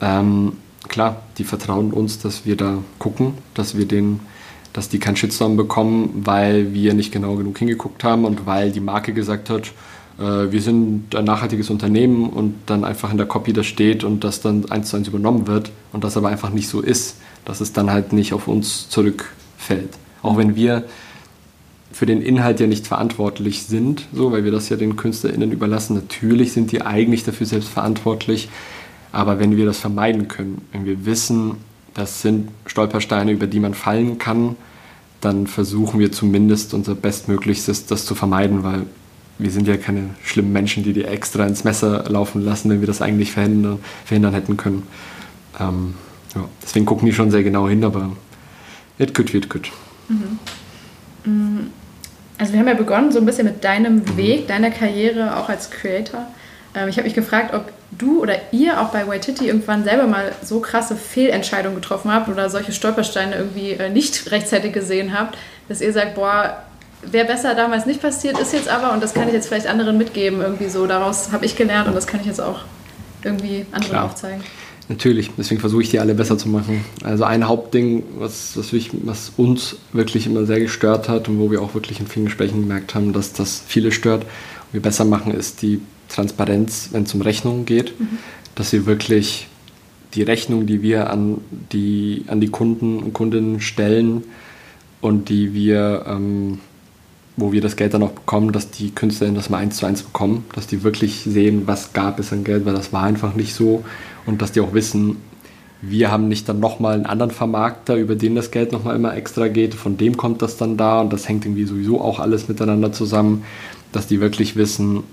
ähm, klar, die vertrauen uns, dass wir da gucken, dass wir den, dass die keinen Shitstorm bekommen, weil wir nicht genau genug hingeguckt haben und weil die Marke gesagt hat, wir sind ein nachhaltiges Unternehmen und dann einfach in der Copy das steht und das dann eins zu eins übernommen wird und das aber einfach nicht so ist, dass es dann halt nicht auf uns zurückfällt. Auch wenn wir für den Inhalt ja nicht verantwortlich sind, so, weil wir das ja den KünstlerInnen überlassen. Natürlich sind die eigentlich dafür selbst verantwortlich, aber wenn wir das vermeiden können, wenn wir wissen, das sind Stolpersteine, über die man fallen kann, dann versuchen wir zumindest unser Bestmöglichstes, das zu vermeiden, weil wir sind ja keine schlimmen Menschen, die die extra ins Messer laufen lassen, wenn wir das eigentlich verhindern, verhindern hätten können. Ähm, ja, deswegen gucken die schon sehr genau hin, aber it could, it could. Mhm. mhm. Also wir haben ja begonnen so ein bisschen mit deinem mhm. Weg, deiner Karriere auch als Creator. Ähm, ich habe mich gefragt, ob du oder ihr auch bei Waititi irgendwann selber mal so krasse Fehlentscheidungen getroffen habt oder solche Stolpersteine irgendwie äh, nicht rechtzeitig gesehen habt, dass ihr sagt, boah, wäre besser damals nicht passiert, ist jetzt aber und das kann ich jetzt vielleicht anderen mitgeben, irgendwie so. Daraus habe ich gelernt und das kann ich jetzt auch irgendwie anderen Klar. aufzeigen. Natürlich, deswegen versuche ich die alle besser zu machen. Also ein Hauptding, was, was, ich, was, uns wirklich immer sehr gestört hat und wo wir auch wirklich in vielen Gesprächen gemerkt haben, dass das viele stört und wir besser machen, ist die Transparenz, wenn es um Rechnungen geht. Mhm. Dass wir wirklich die Rechnung, die wir an die, an die Kunden und Kundinnen stellen und die wir, ähm, wo wir das Geld dann auch bekommen, dass die Künstlerinnen das mal eins zu eins bekommen, dass die wirklich sehen, was gab es an Geld, weil das war einfach nicht so. Und dass die auch wissen, wir haben nicht dann nochmal einen anderen Vermarkter, über den das Geld nochmal immer extra geht, von dem kommt das dann da und das hängt irgendwie sowieso auch alles miteinander zusammen, dass die wirklich wissen,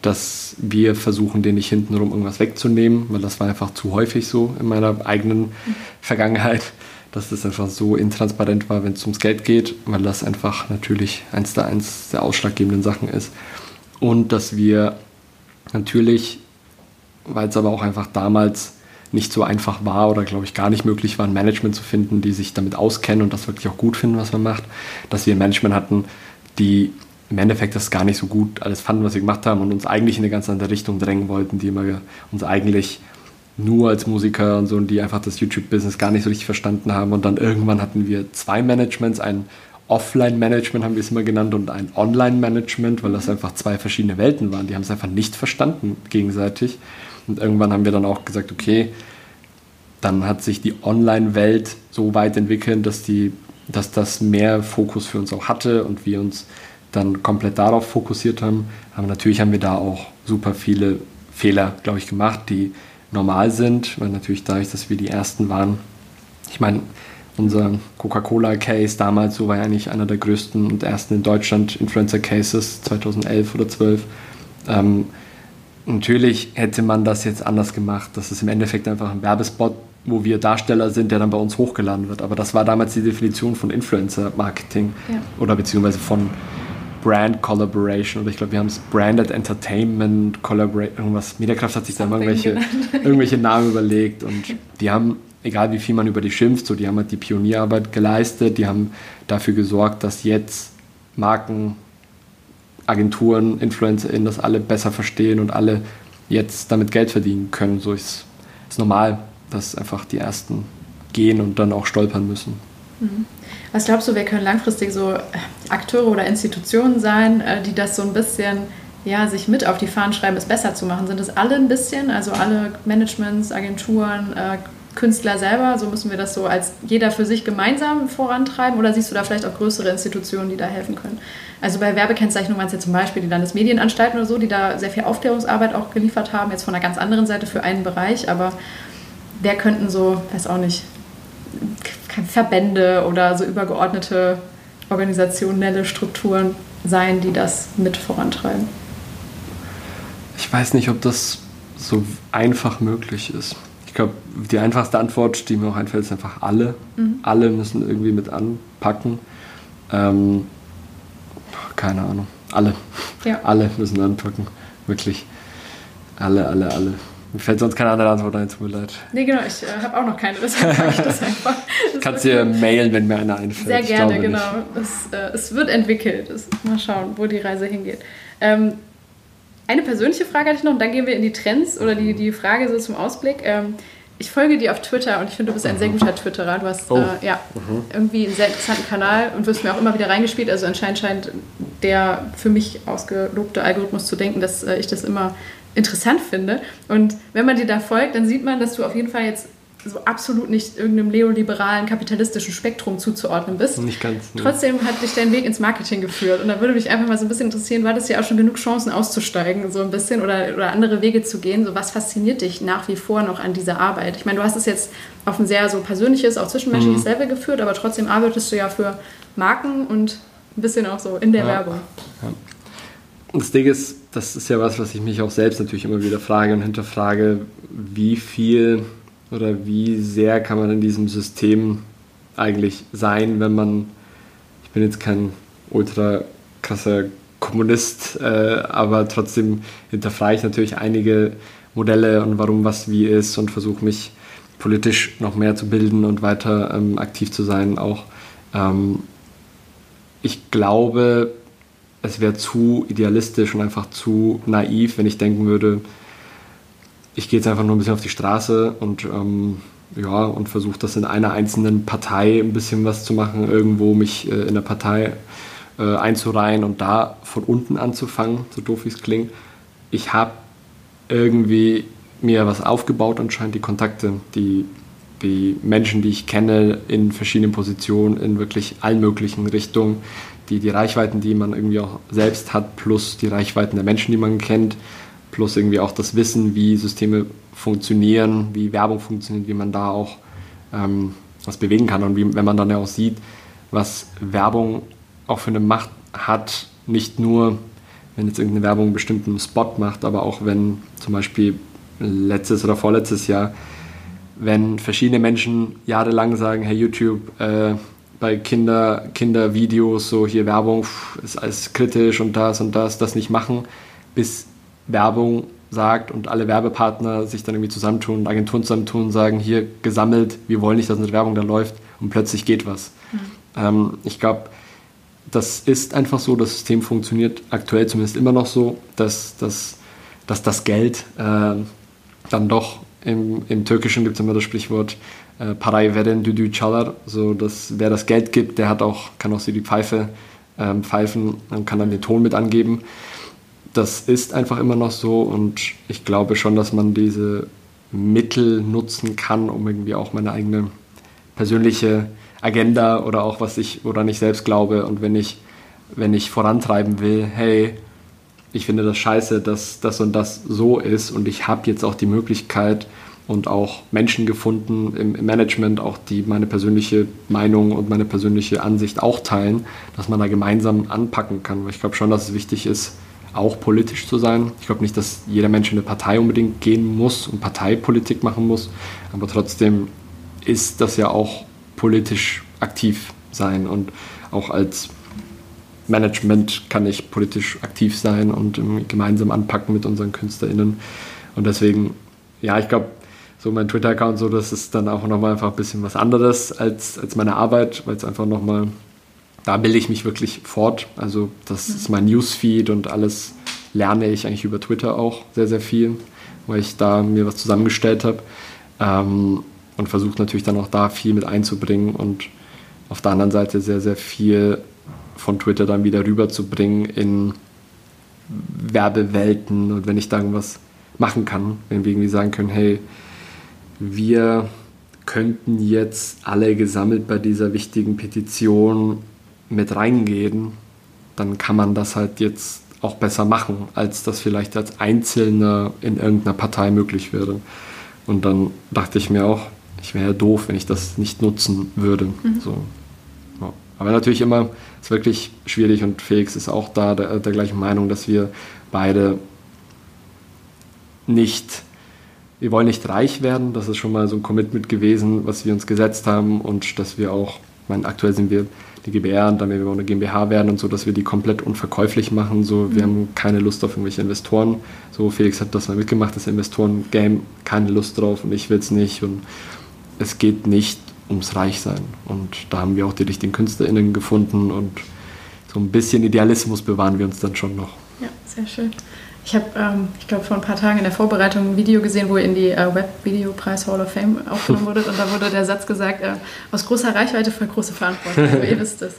dass wir versuchen, den nicht hintenrum irgendwas wegzunehmen, weil das war einfach zu häufig so in meiner eigenen Vergangenheit, dass das einfach so intransparent war, wenn es ums Geld geht, weil das einfach natürlich eins der eins der ausschlaggebenden Sachen ist. Und dass wir natürlich weil es aber auch einfach damals nicht so einfach war oder glaube ich gar nicht möglich war, ein Management zu finden, die sich damit auskennen und das wirklich auch gut finden, was man macht, dass wir ein Management hatten, die im Endeffekt das gar nicht so gut alles fanden, was wir gemacht haben und uns eigentlich in eine ganz andere Richtung drängen wollten, die immer uns eigentlich nur als Musiker und so und die einfach das YouTube-Business gar nicht so richtig verstanden haben und dann irgendwann hatten wir zwei Managements, ein Offline-Management haben wir es immer genannt und ein Online-Management, weil das einfach zwei verschiedene Welten waren. Die haben es einfach nicht verstanden gegenseitig. Und irgendwann haben wir dann auch gesagt, okay, dann hat sich die Online-Welt so weit entwickelt, dass, die, dass das mehr Fokus für uns auch hatte und wir uns dann komplett darauf fokussiert haben. Aber natürlich haben wir da auch super viele Fehler, glaube ich, gemacht, die normal sind, weil natürlich dadurch, dass wir die Ersten waren. Ich meine, unser Coca-Cola-Case damals, so war ja eigentlich einer der größten und ersten in Deutschland Influencer-Cases 2011 oder 12. Ähm, Natürlich hätte man das jetzt anders gemacht. Das ist im Endeffekt einfach ein Werbespot, wo wir Darsteller sind, der dann bei uns hochgeladen wird. Aber das war damals die Definition von Influencer-Marketing ja. oder beziehungsweise von Brand Collaboration oder ich glaube, wir haben es Branded Entertainment Collaboration, irgendwas. Mediakraft hat sich da irgendwelche, irgendwelche Namen überlegt und die haben, egal wie viel man über die schimpft, so die haben halt die Pionierarbeit geleistet, die haben dafür gesorgt, dass jetzt Marken Agenturen, InfluencerInnen das alle besser verstehen und alle jetzt damit Geld verdienen können. So ist es normal, dass einfach die Ersten gehen und dann auch stolpern müssen. Mhm. Was glaubst du, wer können langfristig so äh, Akteure oder Institutionen sein, äh, die das so ein bisschen ja, sich mit auf die Fahnen schreiben, es besser zu machen? Sind es alle ein bisschen, also alle Managements, Agenturen, äh, Künstler selber? So müssen wir das so als jeder für sich gemeinsam vorantreiben? Oder siehst du da vielleicht auch größere Institutionen, die da helfen können? Also bei Werbekennzeichnung waren es ja zum Beispiel die Landesmedienanstalten oder so, die da sehr viel Aufklärungsarbeit auch geliefert haben, jetzt von einer ganz anderen Seite für einen Bereich. Aber wer könnten so, weiß auch nicht, Verbände oder so übergeordnete organisationelle Strukturen sein, die das mit vorantreiben? Ich weiß nicht, ob das so einfach möglich ist. Ich glaube, die einfachste Antwort, die mir auch einfällt, ist einfach alle. Mhm. Alle müssen irgendwie mit anpacken. Ähm, keine Ahnung. Alle. Ja. Alle müssen anpacken. Wirklich. Alle, alle, alle. Mir fällt sonst keine andere Antwort ein, tut mir leid. Nee, genau, ich äh, habe auch noch keine, deshalb ich das einfach. Das Kannst dir mailen, wenn mir einer einfällt. Sehr gerne, genau. Es, äh, es, wird entwickelt. Es, mal schauen, wo die Reise hingeht. Ähm, eine persönliche Frage hatte ich noch und dann gehen wir in die Trends oder die, die Frage so zum Ausblick. Ähm, ich folge dir auf Twitter und ich finde, du bist ein sehr guter Twitterer. Du hast oh. äh, ja, mhm. irgendwie einen sehr interessanten Kanal und wirst mir auch immer wieder reingespielt. Also anscheinend scheint der für mich ausgelobte Algorithmus zu denken, dass äh, ich das immer interessant finde. Und wenn man dir da folgt, dann sieht man, dass du auf jeden Fall jetzt so absolut nicht irgendeinem neoliberalen kapitalistischen Spektrum zuzuordnen bist. Nicht ganz. Ne. Trotzdem hat dich dein Weg ins Marketing geführt. Und da würde mich einfach mal so ein bisschen interessieren, war das ja auch schon genug Chancen auszusteigen, so ein bisschen oder, oder andere Wege zu gehen? So was fasziniert dich nach wie vor noch an dieser Arbeit? Ich meine, du hast es jetzt auf ein sehr so persönliches, auch zwischenmenschliches mhm. Level geführt, aber trotzdem arbeitest du ja für Marken und ein bisschen auch so in der ja. Werbung. Ja. Und das Ding ist, das ist ja was, was ich mich auch selbst natürlich immer wieder frage und hinterfrage, wie viel oder wie sehr kann man in diesem System eigentlich sein, wenn man, ich bin jetzt kein ultra krasser Kommunist, äh, aber trotzdem hinterfrage ich natürlich einige Modelle und warum was wie ist und versuche mich politisch noch mehr zu bilden und weiter ähm, aktiv zu sein auch. Ähm, ich glaube, es wäre zu idealistisch und einfach zu naiv, wenn ich denken würde, ich gehe jetzt einfach nur ein bisschen auf die Straße und ähm, ja, und versuche das in einer einzelnen Partei ein bisschen was zu machen, irgendwo mich äh, in der Partei äh, einzureihen und da von unten anzufangen, so doof wie es klingt. Ich habe irgendwie mir was aufgebaut, anscheinend die Kontakte, die, die Menschen, die ich kenne in verschiedenen Positionen, in wirklich allen möglichen Richtungen, die, die Reichweiten, die man irgendwie auch selbst hat, plus die Reichweiten der Menschen, die man kennt, plus irgendwie auch das Wissen, wie Systeme funktionieren, wie Werbung funktioniert, wie man da auch ähm, was bewegen kann und wie, wenn man dann ja auch sieht, was Werbung auch für eine Macht hat, nicht nur, wenn jetzt irgendeine Werbung einen bestimmten Spot macht, aber auch wenn zum Beispiel letztes oder vorletztes Jahr, wenn verschiedene Menschen jahrelang sagen, hey YouTube, äh, bei Kinder, Kindervideos, so hier Werbung ist alles kritisch und das und das, das nicht machen, bis Werbung sagt und alle Werbepartner sich dann irgendwie zusammentun und Agenturen zusammentun und sagen, hier gesammelt, wir wollen nicht, dass eine Werbung da läuft und plötzlich geht was. Mhm. Ähm, ich glaube, das ist einfach so, das System funktioniert aktuell zumindest immer noch so, dass, dass, dass das Geld äh, dann doch, im, im Türkischen gibt es immer das Sprichwort, äh, Paray veren düdü çalar, so dass wer das Geld gibt, der hat auch, kann auch sie die Pfeife ähm, pfeifen und kann dann den Ton mit angeben. Das ist einfach immer noch so und ich glaube schon, dass man diese Mittel nutzen kann, um irgendwie auch meine eigene persönliche Agenda oder auch was ich oder nicht selbst glaube. Und wenn ich wenn ich vorantreiben will, hey, ich finde das scheiße, dass das und das so ist und ich habe jetzt auch die Möglichkeit und auch Menschen gefunden im, Management, auch die meine persönliche Meinung und meine persönliche Ansicht auch teilen, dass man da gemeinsam anpacken kann. Weil ich glaube schon, dass es wichtig ist, auch politisch zu sein. Ich glaube nicht, dass jeder Mensch in eine Partei unbedingt gehen muss und Parteipolitik machen muss, aber trotzdem ist das ja auch politisch aktiv sein und auch als Management kann ich politisch aktiv sein und gemeinsam anpacken mit unseren KünstlerInnen. Und deswegen, ja, ich glaube, so mein Twitter-Account, so, das ist dann auch nochmal einfach ein bisschen was anderes als, als meine Arbeit, weil es einfach nochmal da bilde ich mich wirklich fort. Also das ist mein Newsfeed und alles lerne ich eigentlich über Twitter auch sehr, sehr viel, weil ich da mir was zusammengestellt habe ähm, und versuche natürlich dann auch da viel mit einzubringen und auf der anderen Seite sehr, sehr viel von Twitter dann wieder rüberzubringen in Werbewelten und wenn ich da irgendwas machen kann, wenn wir irgendwie sagen können, hey, wir könnten jetzt alle gesammelt bei dieser wichtigen Petition mit reingehen, dann kann man das halt jetzt auch besser machen, als das vielleicht als Einzelner in irgendeiner Partei möglich wäre. Und dann dachte ich mir auch, ich wäre ja doof, wenn ich das nicht nutzen würde. Mhm. So. Ja. Aber natürlich immer, ist wirklich schwierig und Felix ist auch da der, der gleichen Meinung, dass wir beide nicht, wir wollen nicht reich werden, das ist schon mal so ein Commitment gewesen, was wir uns gesetzt haben und dass wir auch, ich meine, aktuell sind wir eine GBR und dann werden wir eine GmbH werden und so, dass wir die komplett unverkäuflich machen. So, wir mhm. haben keine Lust auf irgendwelche Investoren. So, Felix hat das mal mitgemacht, das Investoren-Game, keine Lust drauf und ich will es nicht. Und es geht nicht ums Reichsein. Und da haben wir auch die richtigen KünstlerInnen gefunden und so ein bisschen Idealismus bewahren wir uns dann schon noch. Ja, sehr schön. Ich habe, ähm, ich glaube, vor ein paar Tagen in der Vorbereitung ein Video gesehen, wo ihr in die äh, Web-Videopreis Hall of Fame aufgenommen wurdet. Und da wurde der Satz gesagt, äh, aus großer Reichweite für große Verantwortung. Also ihr wisst es.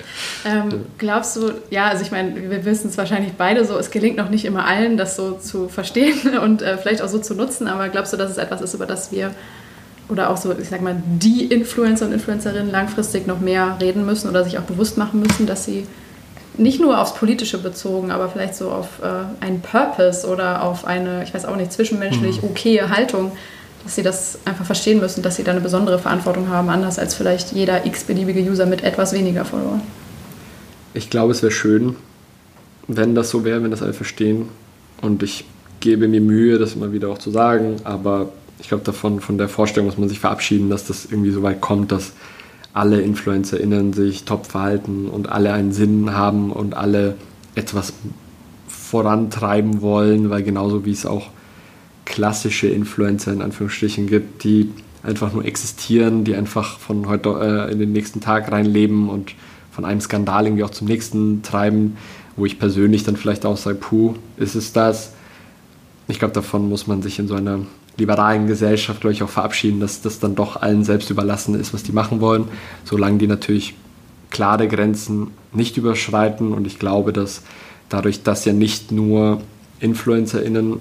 Ähm, glaubst du, ja, also ich meine, wir wissen es wahrscheinlich beide so, es gelingt noch nicht immer allen, das so zu verstehen und äh, vielleicht auch so zu nutzen. Aber glaubst du, dass es etwas ist, über das wir oder auch so, ich sag mal, die Influencer und Influencerinnen langfristig noch mehr reden müssen oder sich auch bewusst machen müssen, dass sie nicht nur aufs Politische bezogen, aber vielleicht so auf äh, einen Purpose oder auf eine, ich weiß auch nicht, zwischenmenschlich mhm. okaye Haltung, dass sie das einfach verstehen müssen, dass sie da eine besondere Verantwortung haben, anders als vielleicht jeder x-beliebige User mit etwas weniger Follower. Ich glaube, es wäre schön, wenn das so wäre, wenn das alle verstehen. Und ich gebe mir Mühe, das immer wieder auch zu sagen, aber ich glaube, davon, von der Vorstellung muss man sich verabschieden, dass das irgendwie so weit kommt, dass alle InfluencerInnen sich top verhalten und alle einen Sinn haben und alle etwas vorantreiben wollen, weil genauso wie es auch klassische Influencer in Anführungsstrichen gibt, die einfach nur existieren, die einfach von heute äh, in den nächsten Tag reinleben und von einem Skandal irgendwie auch zum nächsten treiben, wo ich persönlich dann vielleicht auch sage, puh, ist es das? Ich glaube, davon muss man sich in so einer liberalen Gesellschaft, glaube ich, auch verabschieden, dass das dann doch allen selbst überlassen ist, was die machen wollen, solange die natürlich klare Grenzen nicht überschreiten. Und ich glaube, dass dadurch, dass ja nicht nur InfluencerInnen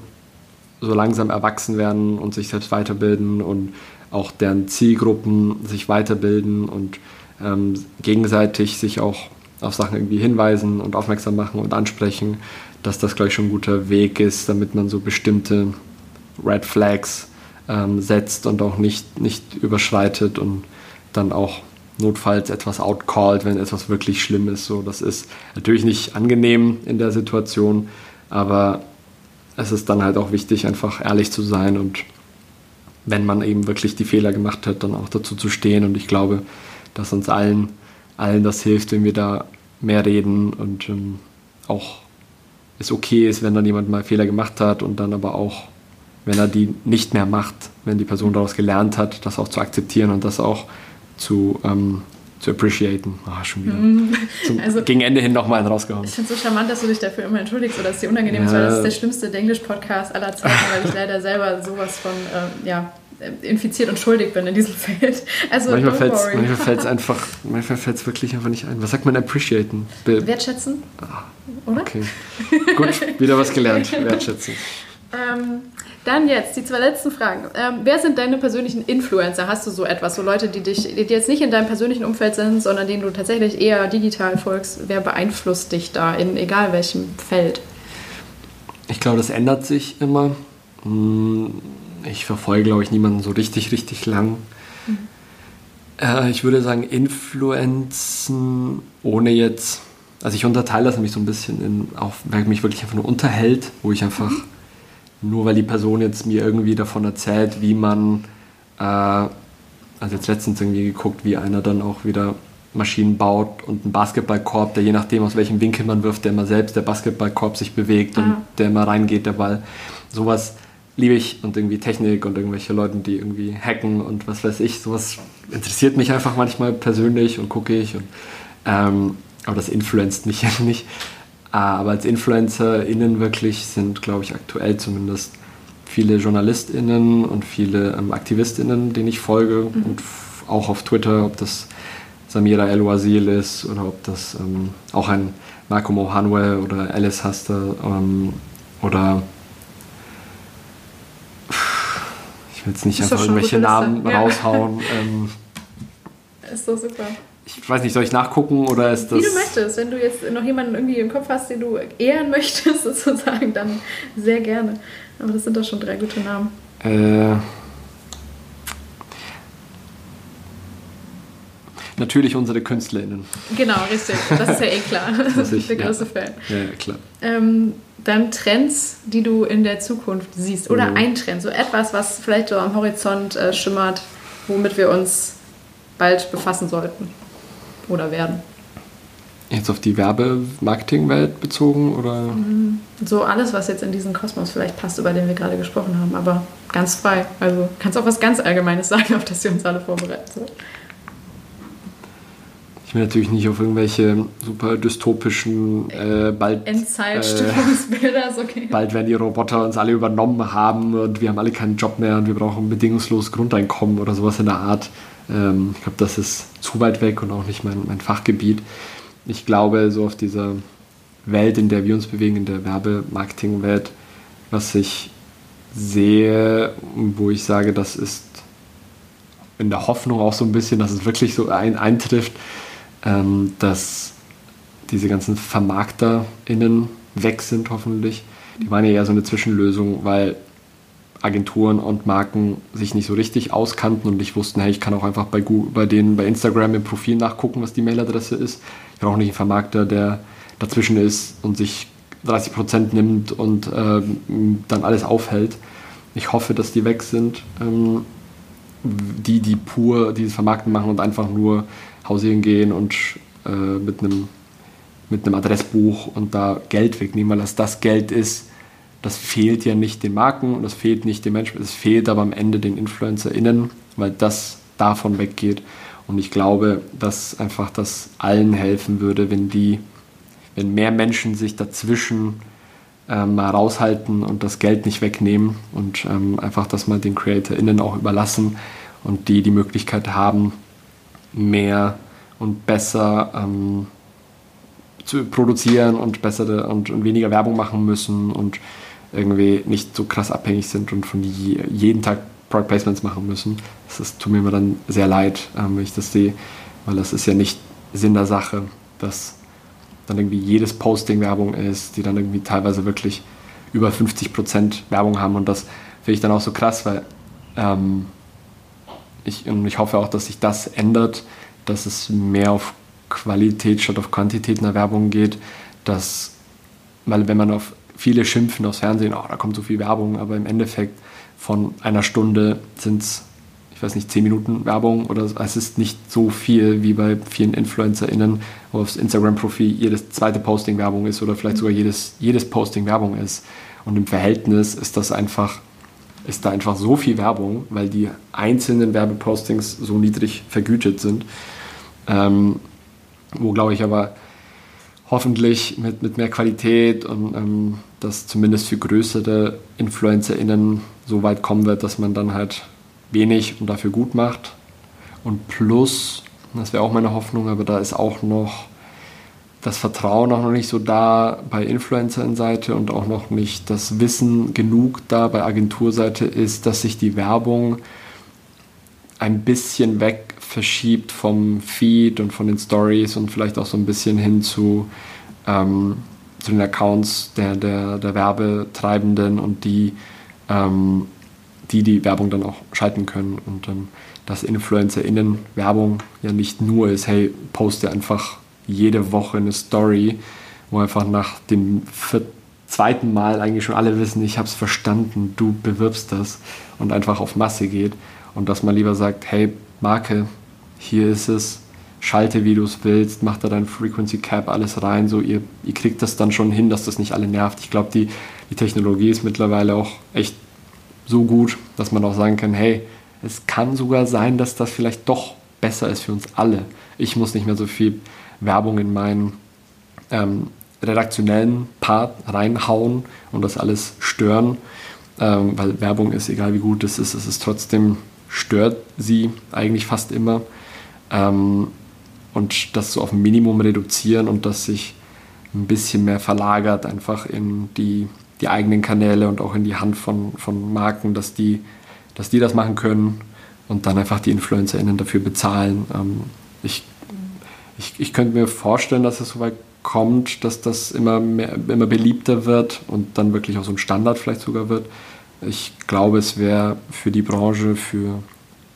so langsam erwachsen werden und sich selbst weiterbilden und auch deren Zielgruppen sich weiterbilden und ähm, gegenseitig sich auch auf Sachen irgendwie hinweisen und aufmerksam machen und ansprechen, dass das, glaube ich, schon ein guter Weg ist, damit man so bestimmte Red Flags ähm, setzt und auch nicht, nicht überschreitet und dann auch notfalls etwas outcallt, wenn etwas wirklich schlimm ist. So, das ist natürlich nicht angenehm in der Situation, aber es ist dann halt auch wichtig, einfach ehrlich zu sein und wenn man eben wirklich die Fehler gemacht hat, dann auch dazu zu stehen. Und ich glaube, dass uns allen, allen das hilft, wenn wir da mehr reden und ähm, auch es okay ist, wenn dann jemand mal Fehler gemacht hat und dann aber auch wenn er die nicht mehr macht, wenn die Person daraus gelernt hat, das auch zu akzeptieren und das auch zu, ähm, zu appreciaten. Ah, schon wieder. Mm. Zum, also, gegen Ende hin nochmal rausgehauen. Ich finde es so charmant, dass du dich dafür immer entschuldigst oder dass es dir unangenehm ja. ist, weil das ist der schlimmste Englisch-Podcast aller Zeiten, weil ich leider selber sowas von, äh, ja, infiziert und schuldig bin in diesem Feld. Also manchmal fällt es einfach, manchmal fällt es wirklich einfach nicht ein. Was sagt man appreciaten? Be Wertschätzen? Ah, oder? Okay. Gut, wieder was gelernt. Wertschätzen. Ähm, dann jetzt die zwei letzten Fragen. Ähm, wer sind deine persönlichen Influencer? Hast du so etwas? So Leute, die dich, die jetzt nicht in deinem persönlichen Umfeld sind, sondern denen du tatsächlich eher digital folgst. Wer beeinflusst dich da in egal welchem Feld? Ich glaube, das ändert sich immer. Hm, ich verfolge, glaube ich, niemanden so richtig, richtig lang. Mhm. Äh, ich würde sagen, Influenzen ohne jetzt. Also ich unterteile das nämlich so ein bisschen in, auch wer mich wirklich einfach nur unterhält, wo ich einfach. Mhm nur weil die Person jetzt mir irgendwie davon erzählt, wie man, äh, also jetzt letztens irgendwie geguckt, wie einer dann auch wieder Maschinen baut und einen Basketballkorb, der je nachdem aus welchem Winkel man wirft, der immer selbst der Basketballkorb sich bewegt Aha. und der immer reingeht, der Ball. Sowas liebe ich und irgendwie Technik und irgendwelche Leute, die irgendwie hacken und was weiß ich. Sowas interessiert mich einfach manchmal persönlich und gucke ich. Und, ähm, aber das influenzt mich ja nicht. Aber als InfluencerInnen wirklich sind, glaube ich, aktuell zumindest viele JournalistInnen und viele ähm, AktivistInnen, denen ich folge mhm. und auch auf Twitter, ob das Samira El-Wazil ist oder ob das ähm, auch ein Marco Mohanwe oder Alice Haster ähm, oder ich will jetzt nicht einfach irgendwelche Namen ja. raushauen. Ähm, ist so super ich weiß nicht, soll ich nachgucken oder ist das. Wie du möchtest. Wenn du jetzt noch jemanden irgendwie im Kopf hast, den du ehren möchtest, sozusagen, dann sehr gerne. Aber das sind doch schon drei gute Namen. Äh. Natürlich unsere KünstlerInnen. Genau, richtig. Das ist ja eh klar. Das ist der größte ja. Fan. Ja, ja klar. Ähm, dann Trends, die du in der Zukunft siehst. Oder mhm. ein Trend, so etwas, was vielleicht so am Horizont äh, schimmert, womit wir uns bald befassen sollten oder werden? Jetzt auf die Werbemarketingwelt bezogen oder? Mhm. So alles, was jetzt in diesen Kosmos vielleicht passt, über den wir gerade gesprochen haben, aber ganz frei. Also kannst auch was ganz Allgemeines sagen, auf das wir uns alle vorbereiten sollen. Ich will natürlich nicht auf irgendwelche super dystopischen äh, bald Endzeitstimmungsbilder, äh, okay. Bald werden die Roboter uns alle übernommen haben und wir haben alle keinen Job mehr und wir brauchen bedingungslos Grundeinkommen oder sowas in der Art. Ähm, ich glaube, das ist zu weit weg und auch nicht mein, mein Fachgebiet. Ich glaube, so auf dieser Welt, in der wir uns bewegen, in der Werbemarketingwelt, was ich sehe, wo ich sage, das ist in der Hoffnung auch so ein bisschen, dass es wirklich so ein, eintrifft, ähm, dass diese ganzen VermarkterInnen weg sind, hoffentlich. Die waren ja eher so eine Zwischenlösung, weil Agenturen und Marken sich nicht so richtig auskannten und nicht wussten, hey, ich kann auch einfach bei, Google, bei denen bei Instagram im Profil nachgucken, was die Mailadresse ist. Ich brauche nicht einen Vermarkter, der dazwischen ist und sich 30 Prozent nimmt und äh, dann alles aufhält. Ich hoffe, dass die weg sind, ähm, die, die pur dieses Vermarkten machen und einfach nur hausieren gehen und äh, mit einem mit einem Adressbuch und da Geld wegnehmen, weil das das Geld ist, das fehlt ja nicht den Marken und das fehlt nicht den Menschen, es fehlt aber am Ende den InfluencerInnen, weil das davon weggeht. Und ich glaube, dass einfach das allen helfen würde, wenn die, wenn mehr Menschen sich dazwischen ähm, mal raushalten und das Geld nicht wegnehmen und ähm, einfach das mal den CreatorInnen auch überlassen und die die Möglichkeit haben, mehr und besser ähm, zu produzieren und bessere und, und, weniger Werbung machen müssen und irgendwie nicht so krass abhängig sind und von die jeden Tag Product Placements machen müssen. Das, das tut mir immer dann sehr leid, ähm, wenn ich das sehe, weil das ist ja nicht Sinn der Sache, dass dann irgendwie jedes Posting Werbung ist, die dann irgendwie teilweise wirklich über 50% Werbung haben und das finde ich dann auch so krass, weil ähm, ich, und ich hoffe auch, dass sich das ändert, dass es mehr auf Qualität statt auf Quantität in der Werbung geht, dass, weil wenn man auf viele schimpfen aus Fernsehen, oh, da kommt so viel Werbung, aber im Endeffekt von einer Stunde sind es, ich weiß nicht, zehn Minuten Werbung oder es ist nicht so viel wie bei vielen InfluencerInnen, wo aufs Instagram-Profil jedes zweite Posting Werbung ist oder vielleicht sogar jedes, jedes Posting Werbung ist. Und im Verhältnis ist das einfach ist da einfach so viel Werbung, weil die einzelnen Werbepostings so niedrig vergütet sind. Ähm, wo glaube ich aber hoffentlich mit, mit mehr Qualität und ähm, das zumindest für größere InfluencerInnen so weit kommen wird, dass man dann halt wenig und dafür gut macht. Und plus, das wäre auch meine Hoffnung, aber da ist auch noch das Vertrauen auch noch nicht so da bei Influencerin-Seite und auch noch nicht das Wissen genug da bei Agenturseite ist, dass sich die Werbung ein bisschen weg verschiebt vom Feed und von den Stories und vielleicht auch so ein bisschen hin zu, ähm, zu den Accounts der, der, der Werbetreibenden und die, ähm, die die Werbung dann auch schalten können. Und ähm, dass InfluencerInnen Werbung ja nicht nur ist, hey, poste einfach jede Woche eine Story, wo einfach nach dem zweiten Mal eigentlich schon alle wissen, ich habe es verstanden, du bewirbst das und einfach auf Masse geht und dass man lieber sagt, hey Marke, hier ist es, schalte wie du es willst, mach da dein Frequency Cap alles rein, so ihr, ihr kriegt das dann schon hin, dass das nicht alle nervt. Ich glaube, die, die Technologie ist mittlerweile auch echt so gut, dass man auch sagen kann, hey, es kann sogar sein, dass das vielleicht doch besser ist für uns alle. Ich muss nicht mehr so viel Werbung in meinen ähm, redaktionellen Part reinhauen und das alles stören, ähm, weil Werbung ist, egal wie gut es ist, es ist trotzdem, stört sie eigentlich fast immer. Ähm, und das so auf ein Minimum reduzieren und das sich ein bisschen mehr verlagert, einfach in die, die eigenen Kanäle und auch in die Hand von, von Marken, dass die, dass die das machen können und dann einfach die InfluencerInnen dafür bezahlen. Ähm, ich ich, ich könnte mir vorstellen, dass es so weit kommt, dass das immer, mehr, immer beliebter wird und dann wirklich auch so ein Standard vielleicht sogar wird. Ich glaube, es wäre für die Branche, für,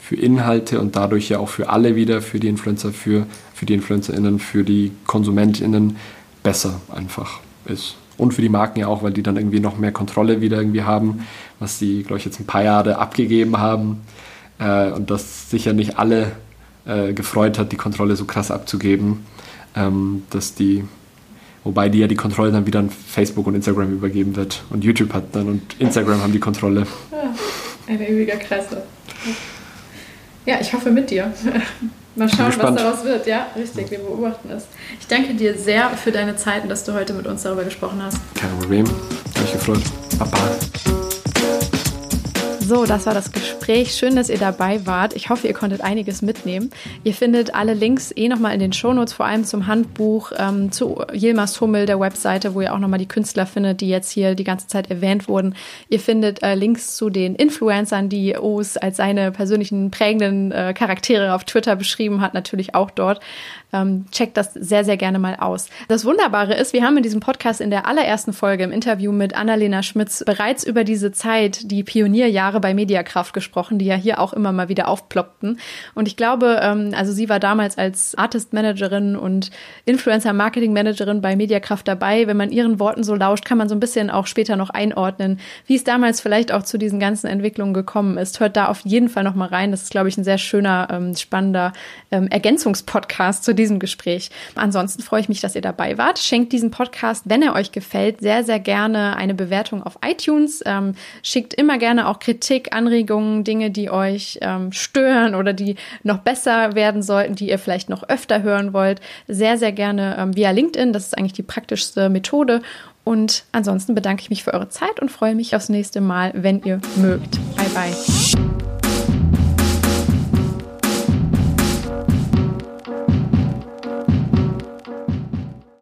für Inhalte und dadurch ja auch für alle wieder, für die Influencer, für, für die InfluencerInnen, für die KonsumentInnen besser einfach ist. Und für die Marken ja auch, weil die dann irgendwie noch mehr Kontrolle wieder irgendwie haben, was die, glaube ich, jetzt ein paar Jahre abgegeben haben. Äh, und dass sicher nicht alle äh, gefreut hat, die Kontrolle so krass abzugeben. ähm, dass die, wobei die ja die Kontrolle dann wieder an Facebook und Instagram übergeben wird. Und YouTube hat dann und Instagram haben die Kontrolle. Ja, ein ewiger Kreislauf. Ja, ich hoffe mit dir. Mal schauen, was daraus wird. Ja, richtig, wir beobachten es. Ich danke dir sehr für deine Zeit und dass du heute mit uns darüber gesprochen hast. Kein Problem. Habe mich gefreut. Baba. So, das war das Gespräch. Schön, dass ihr dabei wart. Ich hoffe, ihr konntet einiges mitnehmen. Ihr findet alle Links eh nochmal in den Shownotes, vor allem zum Handbuch, ähm, zu Yilmaz Hummel, der Webseite, wo ihr auch nochmal die Künstler findet, die jetzt hier die ganze Zeit erwähnt wurden. Ihr findet äh, Links zu den Influencern, die O's als seine persönlichen prägenden äh, Charaktere auf Twitter beschrieben hat, natürlich auch dort. Ähm, checkt das sehr, sehr gerne mal aus. Das Wunderbare ist, wir haben in diesem Podcast in der allerersten Folge im Interview mit Annalena Schmitz bereits über diese Zeit, die Pionierjahre bei Mediakraft gesprochen, die ja hier auch immer mal wieder aufploppten. Und ich glaube, ähm, also sie war damals als Artist Managerin und Influencer Marketing Managerin bei Mediakraft dabei. Wenn man ihren Worten so lauscht, kann man so ein bisschen auch später noch einordnen, wie es damals vielleicht auch zu diesen ganzen Entwicklungen gekommen ist. Hört da auf jeden Fall noch mal rein. Das ist, glaube ich, ein sehr schöner, ähm, spannender ähm, Ergänzungspodcast zu diesem Gespräch. Ansonsten freue ich mich, dass ihr dabei wart. Schenkt diesen Podcast, wenn er euch gefällt, sehr, sehr gerne eine Bewertung auf iTunes. Ähm, schickt immer gerne auch Kritik, Anregungen, Dinge, die euch ähm, stören oder die noch besser werden sollten, die ihr vielleicht noch öfter hören wollt. Sehr, sehr gerne ähm, via LinkedIn. Das ist eigentlich die praktischste Methode. Und ansonsten bedanke ich mich für eure Zeit und freue mich aufs nächste Mal, wenn ihr mögt. Bye, bye.